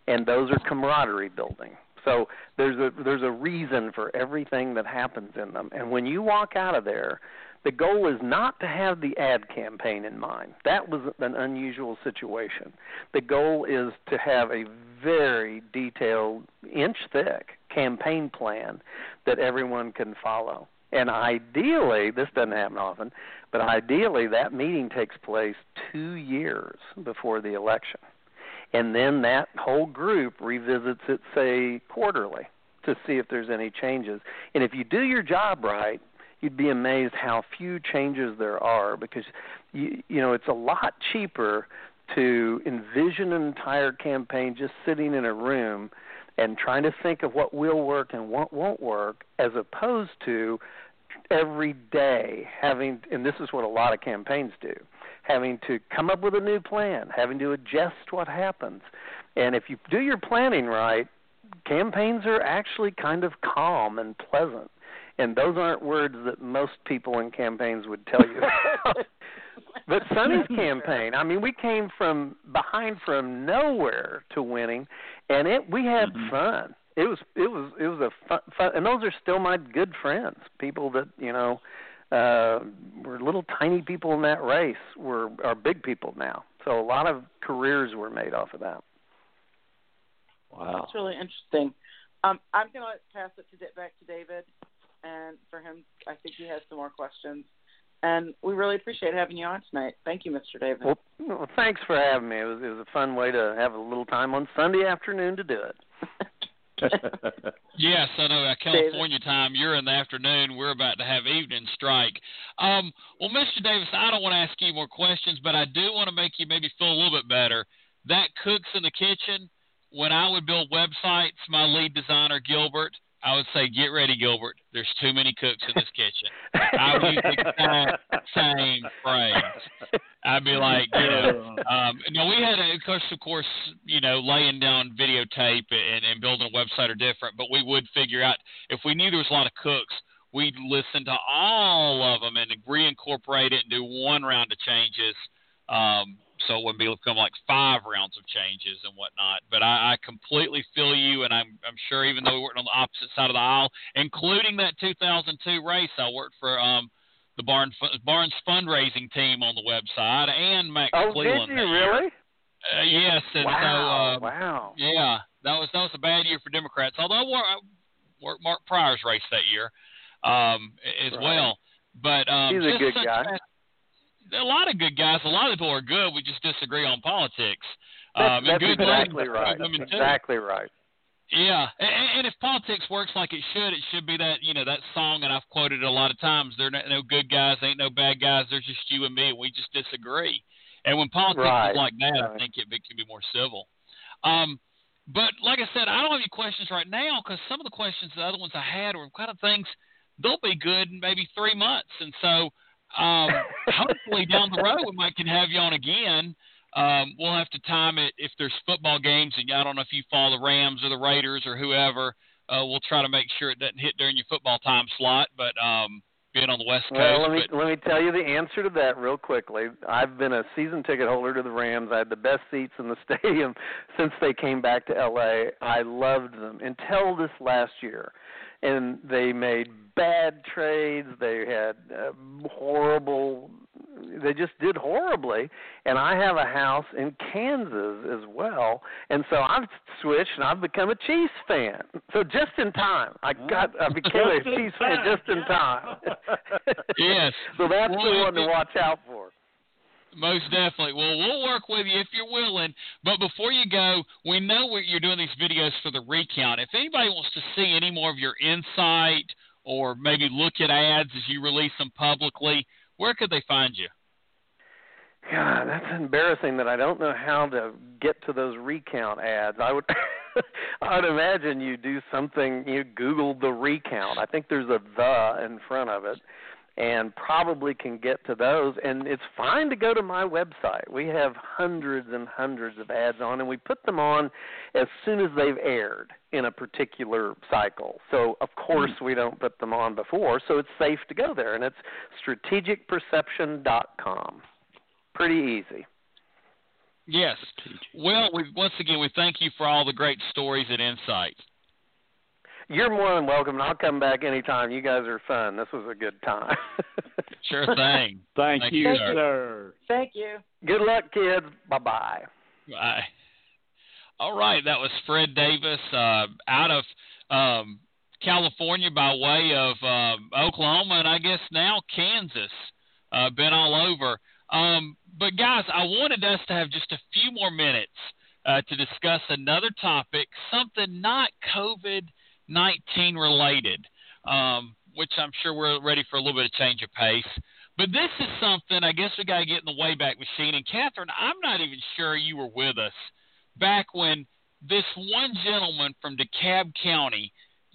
and those are camaraderie building. So there's a there's a reason for everything that happens in them. And when you walk out of there, the goal is not to have the ad campaign in mind. That was an unusual situation. The goal is to have a very detailed, inch thick campaign plan that everyone can follow. And ideally, this doesn't happen often, but ideally that meeting takes place 2 years before the election. And then that whole group revisits it say quarterly to see if there's any changes. And if you do your job right, you'd be amazed how few changes there are because you you know it's a lot cheaper to envision an entire campaign just sitting in a room and trying to think of what will work and what won't work as opposed to every day having and this is what a lot of campaigns do having to come up with a new plan having to adjust what happens and if you do your planning right campaigns are actually kind of calm and pleasant and those aren't words that most people in campaigns would tell you but Sonny's campaign, I mean, we came from behind from nowhere to winning, and it we had mm-hmm. fun. It was it was it was a fun, fun, and those are still my good friends. People that you know uh were little tiny people in that race were are big people now. So a lot of careers were made off of that. Wow, that's really interesting. Um, I'm going to pass it to back to David, and for him, I think he has some more questions. And we really appreciate having you on tonight. Thank you, Mr. David. Well, well thanks for having me. It was, it was a fun way to have a little time on Sunday afternoon to do it. yes, I know. Uh, California David. time, you're in the afternoon. We're about to have evening strike. Um, well, Mr. Davis, I don't want to ask you more questions, but I do want to make you maybe feel a little bit better. That cooks in the kitchen. When I would build websites, my lead designer Gilbert, I would say, get ready, Gilbert. There's too many cooks in this kitchen. I would use the exact same phrase. I'd be like, you know, um, no, we had, a, of course, of course, you know, laying down videotape and, and building a website are different, but we would figure out if we knew there was a lot of cooks, we'd listen to all of them and reincorporate it and do one round of changes. Um, so it wouldn't become like five rounds of changes and whatnot. But I, I completely feel you, and I'm I'm sure even though we worked on the opposite side of the aisle, including that 2002 race, I worked for um the Barnes Barnes fundraising team on the website and Max Cleveland. oh, Cleland. did you really? Uh, yes, and wow, so uh, wow, yeah, that was that was a bad year for Democrats. Although I worked Mark Pryor's race that year um, as right. well. But um, he's a good guy a lot of good guys. A lot of people are good. We just disagree on politics. That's, um, that's good exactly right. exactly right. Yeah, and, and if politics works like it should, it should be that you know that song, and I've quoted it a lot of times. There are no good guys, ain't no bad guys. There's just you and me. And we just disagree. And when politics right. is like that, right. I think it, it can be more civil. Um, but like I said, I don't have any questions right now because some of the questions, the other ones I had, were kind of things. They'll be good in maybe three months, and so um, hopefully down the road we might can have you on again. Um, we'll have to time it if there's football games, and I don't know if you follow the Rams or the Raiders or whoever. Uh, we'll try to make sure it doesn't hit during your football time slot, but um, being on the West Coast. Well, let me but, let me tell you the answer to that real quickly. I've been a season ticket holder to the Rams. I had the best seats in the stadium since they came back to LA. I loved them until this last year and they made bad trades. They had uh, horrible. They just did horribly. And I have a house in Kansas as well, and so I've switched and I've become a Chiefs fan. So just in time, I got I became a Chiefs fan just in time. yes. so that's well, the one to watch out for. Most definitely. Well, we'll work with you if you're willing. But before you go, we know you're doing these videos for the recount. If anybody wants to see any more of your insight or maybe look at ads as you release them publicly, where could they find you? God, that's embarrassing that I don't know how to get to those recount ads. I would I would imagine you do something you Google the recount. I think there's a the in front of it and probably can get to those. And it's fine to go to my website. We have hundreds and hundreds of ads on, and we put them on as soon as they've aired in a particular cycle. So, of course, we don't put them on before, so it's safe to go there. And it's strategicperception.com. Pretty easy. Yes. Well, we, once again, we thank you for all the great stories and insights. You're more than welcome, and I'll come back anytime. You guys are fun. This was a good time. sure thing. Thank, Thank you, you, sir. Thank you. Good luck, kids. Bye-bye. Bye. All right, that was Fred Davis uh, out of um, California by way of uh, Oklahoma, and I guess now Kansas. Uh, been all over. Um, but guys, I wanted us to have just a few more minutes uh, to discuss another topic, something not COVID 19 related, um, which I'm sure we're ready for a little bit of change of pace. But this is something I guess we got to get in the Wayback Machine. And Catherine, I'm not even sure you were with us back when this one gentleman from DeKalb County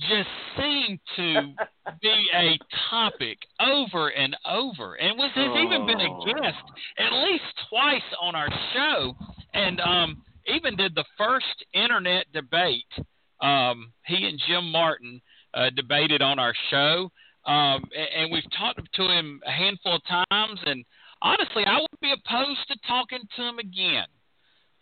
just seemed to be a topic over and over, and was has oh. even been a oh. guest at least twice on our show, and um, even did the first internet debate. Um, he and Jim Martin uh, debated on our show, um, and, and we've talked to him a handful of times, and honestly, I would be opposed to talking to him again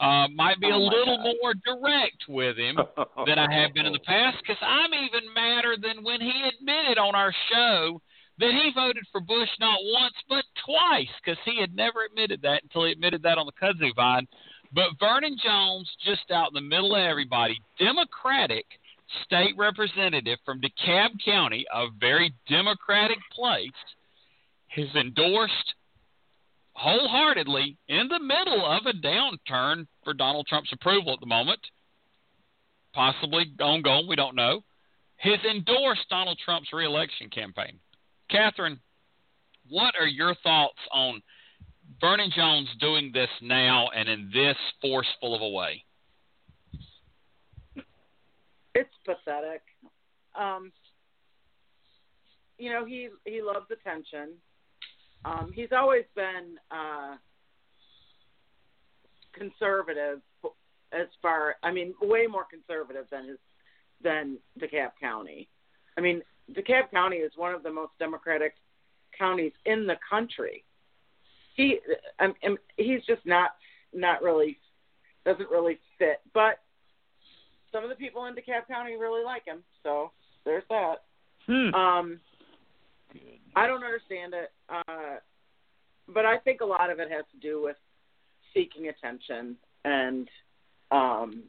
uh, might be oh a little God. more direct with him than I have been in the past because I'm even madder than when he admitted on our show that he voted for Bush not once but twice because he had never admitted that until he admitted that on the kudzu vine. But Vernon Jones, just out in the middle of everybody, Democratic state representative from DeKalb County, a very Democratic place, has endorsed wholeheartedly in the middle of a downturn for Donald Trump's approval at the moment, possibly ongoing, we don't know, has endorsed Donald Trump's reelection campaign. Catherine, what are your thoughts on Vernon Jones doing this now and in this forceful of a way? It's pathetic. Um, you know, he he loves attention. Um, he's always been uh, conservative as far. I mean, way more conservative than his than DeKalb County. I mean, DeKalb County is one of the most democratic counties in the country. He, um, he's just not not really doesn't really fit. But some of the people in DeKalb County really like him, so there's that. Hmm. Um, I don't understand it, uh, but I think a lot of it has to do with seeking attention, and um,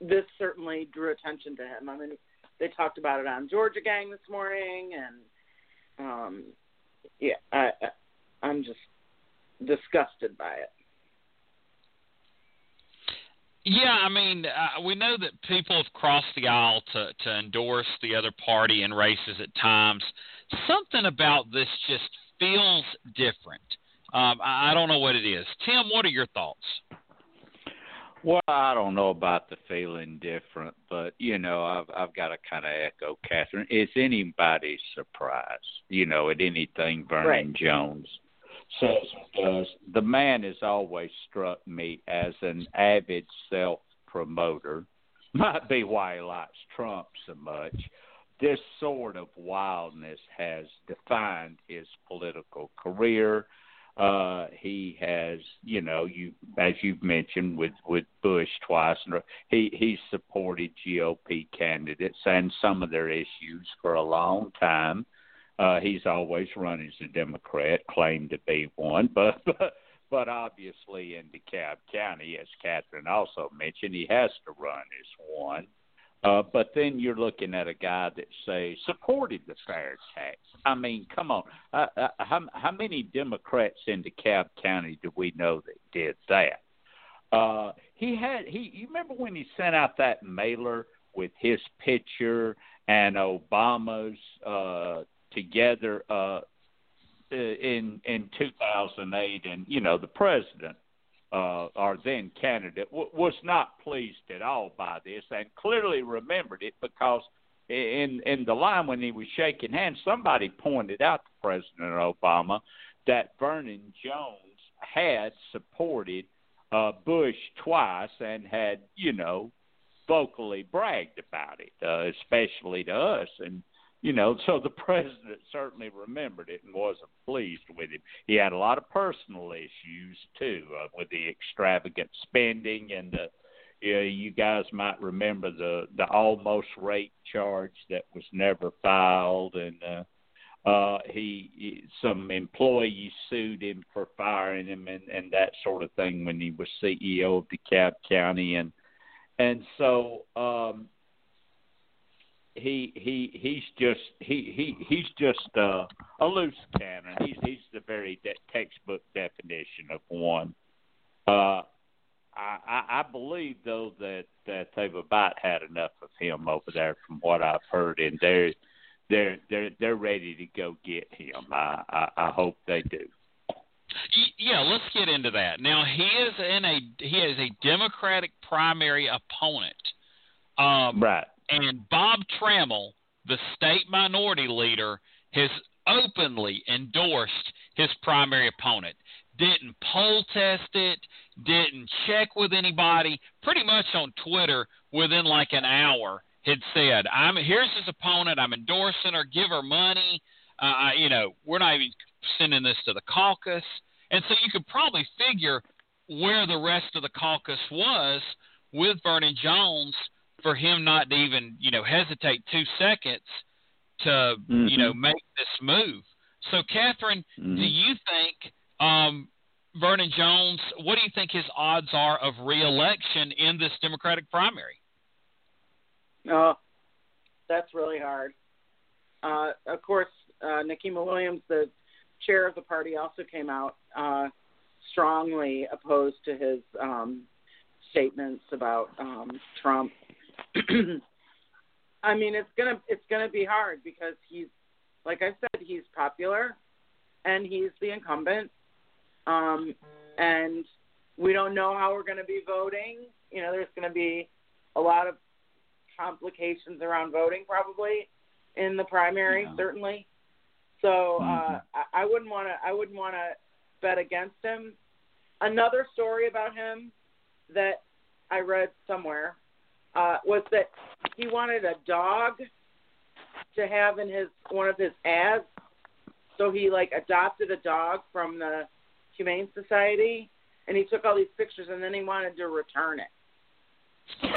this certainly drew attention to him. I mean, they talked about it on Georgia Gang this morning, and um, yeah, I, I'm just disgusted by it. Yeah, I mean, uh, we know that people have crossed the aisle to to endorse the other party in races at times. Something about this just feels different. Um, I, I don't know what it is. Tim, what are your thoughts? Well, I don't know about the feeling different, but you know, I've I've got to kind of echo Catherine. Is anybody surprised? You know, at anything Vernon right. Jones says does. The man has always struck me as an avid self promoter. Might be why he likes Trump so much. This sort of wildness has defined his political career. Uh, he has, you know, you as you've mentioned with with Bush twice, he he supported GOP candidates and some of their issues for a long time. Uh, he's always run as a Democrat, claimed to be one, but, but obviously in DeKalb County, as Catherine also mentioned, he has to run as one. Uh, but then you're looking at a guy that say supported the fair tax. I mean, come on, uh, uh, how how many Democrats in DeKalb County do we know that did that? Uh, he had he. You remember when he sent out that mailer with his picture and Obama's uh, together uh, in in 2008, and you know the president, uh, our then candidate, w- was not pleased at all by this, and clearly remembered it because in in the line when he was shaking hands, somebody pointed out to President Obama that Vernon Jones had supported uh, Bush twice and had you know vocally bragged about it, uh, especially to us. And you know, so the president certainly remembered it and wasn't pleased with him. He had a lot of personal issues too, uh, with the extravagant spending and the. You, know, you guys might remember the the almost rape charge that was never filed, and uh, uh, he, he some employees sued him for firing him and and that sort of thing when he was CEO of DeKalb County, and and so um, he he he's just he he he's just uh, a loose cannon. He's he's the very de- textbook definition of one. Uh, I, I I believe though that that they've about had enough of him over there, from what I've heard, and they're they're they're they're ready to go get him. I I, I hope they do. Yeah, let's get into that. Now he is in a he is a Democratic primary opponent. Um, right. And Bob Trammell, the state minority leader, has openly endorsed his primary opponent. Didn't poll test it, didn't check with anybody. Pretty much on Twitter, within like an hour, had said, "I'm here's his opponent. I'm endorsing her. Give her money. Uh, you know, we're not even sending this to the caucus." And so you could probably figure where the rest of the caucus was with Vernon Jones for him not to even, you know, hesitate two seconds to, mm-hmm. you know, make this move. So, Catherine, mm-hmm. do you think um, Vernon Jones, what do you think his odds are of reelection in this Democratic primary? Oh, that's really hard. Uh, of course, uh, Nikema Williams, the chair of the party, also came out uh, strongly opposed to his um, statements about um, Trump I mean, it's gonna it's gonna be hard because he's, like I said, he's popular, and he's the incumbent, um, and we don't know how we're gonna be voting. You know, there's gonna be a lot of complications around voting probably in the primary, yeah. certainly. So uh, mm-hmm. I, I wouldn't want to. I wouldn't want to bet against him. Another story about him that I read somewhere uh, was that he wanted a dog to have in his one of his ads. So he like adopted a dog from the Humane Society, and he took all these pictures, and then he wanted to return it.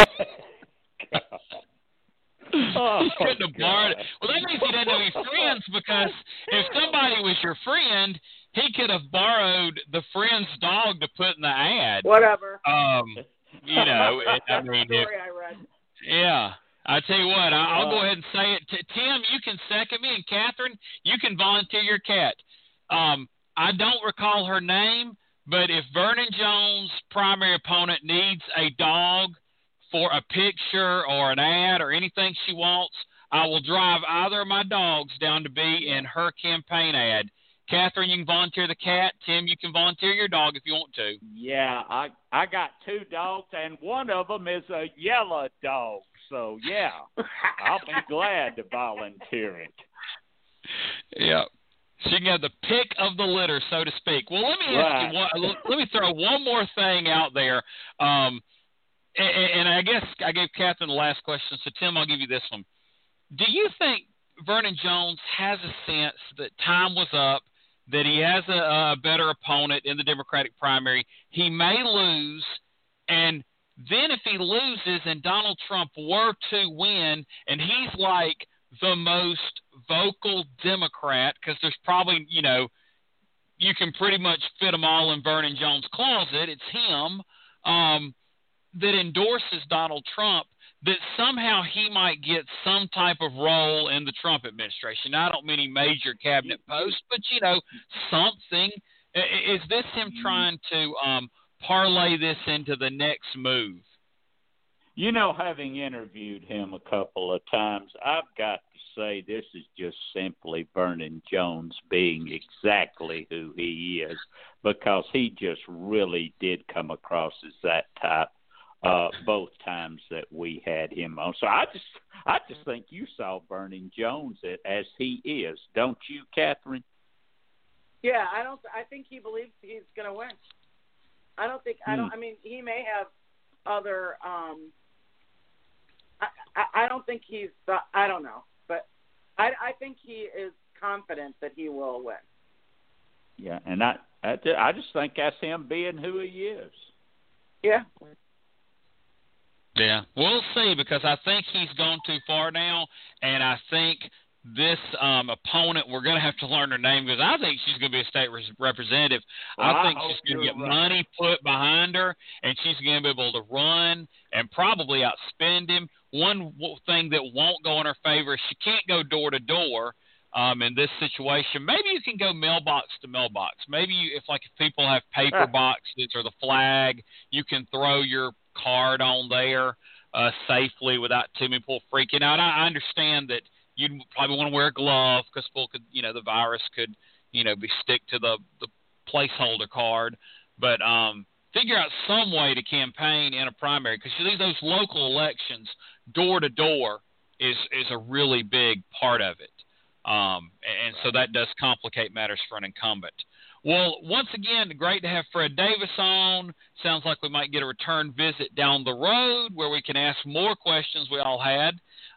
oh, he couldn't have borrowed it. Well, that means he didn't have any friends because if somebody was your friend, he could have borrowed the friend's dog to put in the ad. Whatever. Um, you know, it, I mean, if, I yeah. I tell you what, I, I'll go ahead and say it. T- Tim, you can second me, and Catherine, you can volunteer your cat. Um, I don't recall her name, but if Vernon Jones' primary opponent needs a dog for a picture or an ad or anything she wants, I will drive either of my dogs down to be in her campaign ad. Catherine, you can volunteer the cat. Tim, you can volunteer your dog if you want to. Yeah, I I got two dogs, and one of them is a yellow dog. So yeah, I'll be glad to volunteer it. Yeah. She can have the pick of the litter, so to speak. Well, let me ask you one. Let me throw one more thing out there. Um, and, and I guess I gave Catherine the last question, so Tim, I'll give you this one. Do you think Vernon Jones has a sense that time was up that he has a, a better opponent in the Democratic primary. He may lose, and then if he loses and Donald Trump were to win, and he's like the most vocal Democrat, because there's probably, you know, you can pretty much fit them all in Vernon Jones' closet. It's him um, that endorses Donald Trump that somehow he might get some type of role in the Trump administration. I don't mean any major cabinet post, but you know, something. Is this him Mm-hmm. trying to um, parlay this into the next move? You know, having interviewed him a couple of times, I've got to say this is just simply Vernon Jones being exactly who he is because he just really did come across as that type uh, both times that we had him on. So I just I just think you saw Vernon Jones as he is, don't you, Catherine? Yeah, I don't. I think he believes he's going to win. I don't think. I don't. Hmm. I mean, he may have other. um I, I, I don't think he's. I don't know, but I, I think he is confident that he will win. Yeah, and I I, I just think that's him being who he is. Yeah. Yeah, we'll see because I think he's gone too far now, and I think this um, opponent. We're going to have to learn her name because I think she's going to be a state representative. Well, I think I she's going to get right. money put behind her, and she's going to be able to run and probably outspend him. One thing that won't go in her favor is she can't go door to door. Um, in this situation, maybe you can go mailbox to mailbox. Maybe you, if like if people have paper boxes or the flag, you can throw your card on there uh, safely without too many people freaking out. I, I understand that you'd probably want to wear a glove because people could, you know, the virus could, you know, be stick to the the placeholder card. But um, figure out some way to campaign in a primary because these those local elections, door to door, is is a really big part of it. Um, and so that does complicate matters for an incumbent. Well, once again, great to have Fred Davis on. Sounds like we might get a return visit down the road where we can ask more questions we all had.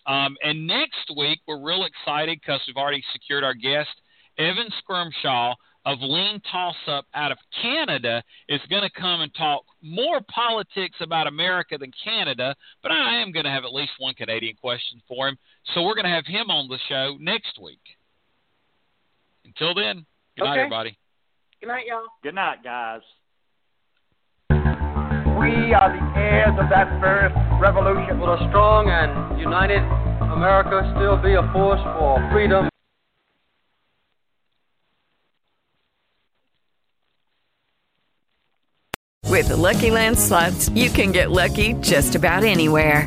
Um, and next week, we're real excited because we've already secured our guest, Evan Scrimshaw of Lean Toss Up out of Canada, is going to come and talk more politics about America than Canada. But I am going to have at least one Canadian question for him. So we're going to have him on the show next week. Until then, good night, Okay. everybody. Good night, y'all. Good night, guys. We are the heirs of that first revolution. Will a strong and united America still be a force for freedom? With the Lucky Land slots, you can get lucky just about anywhere.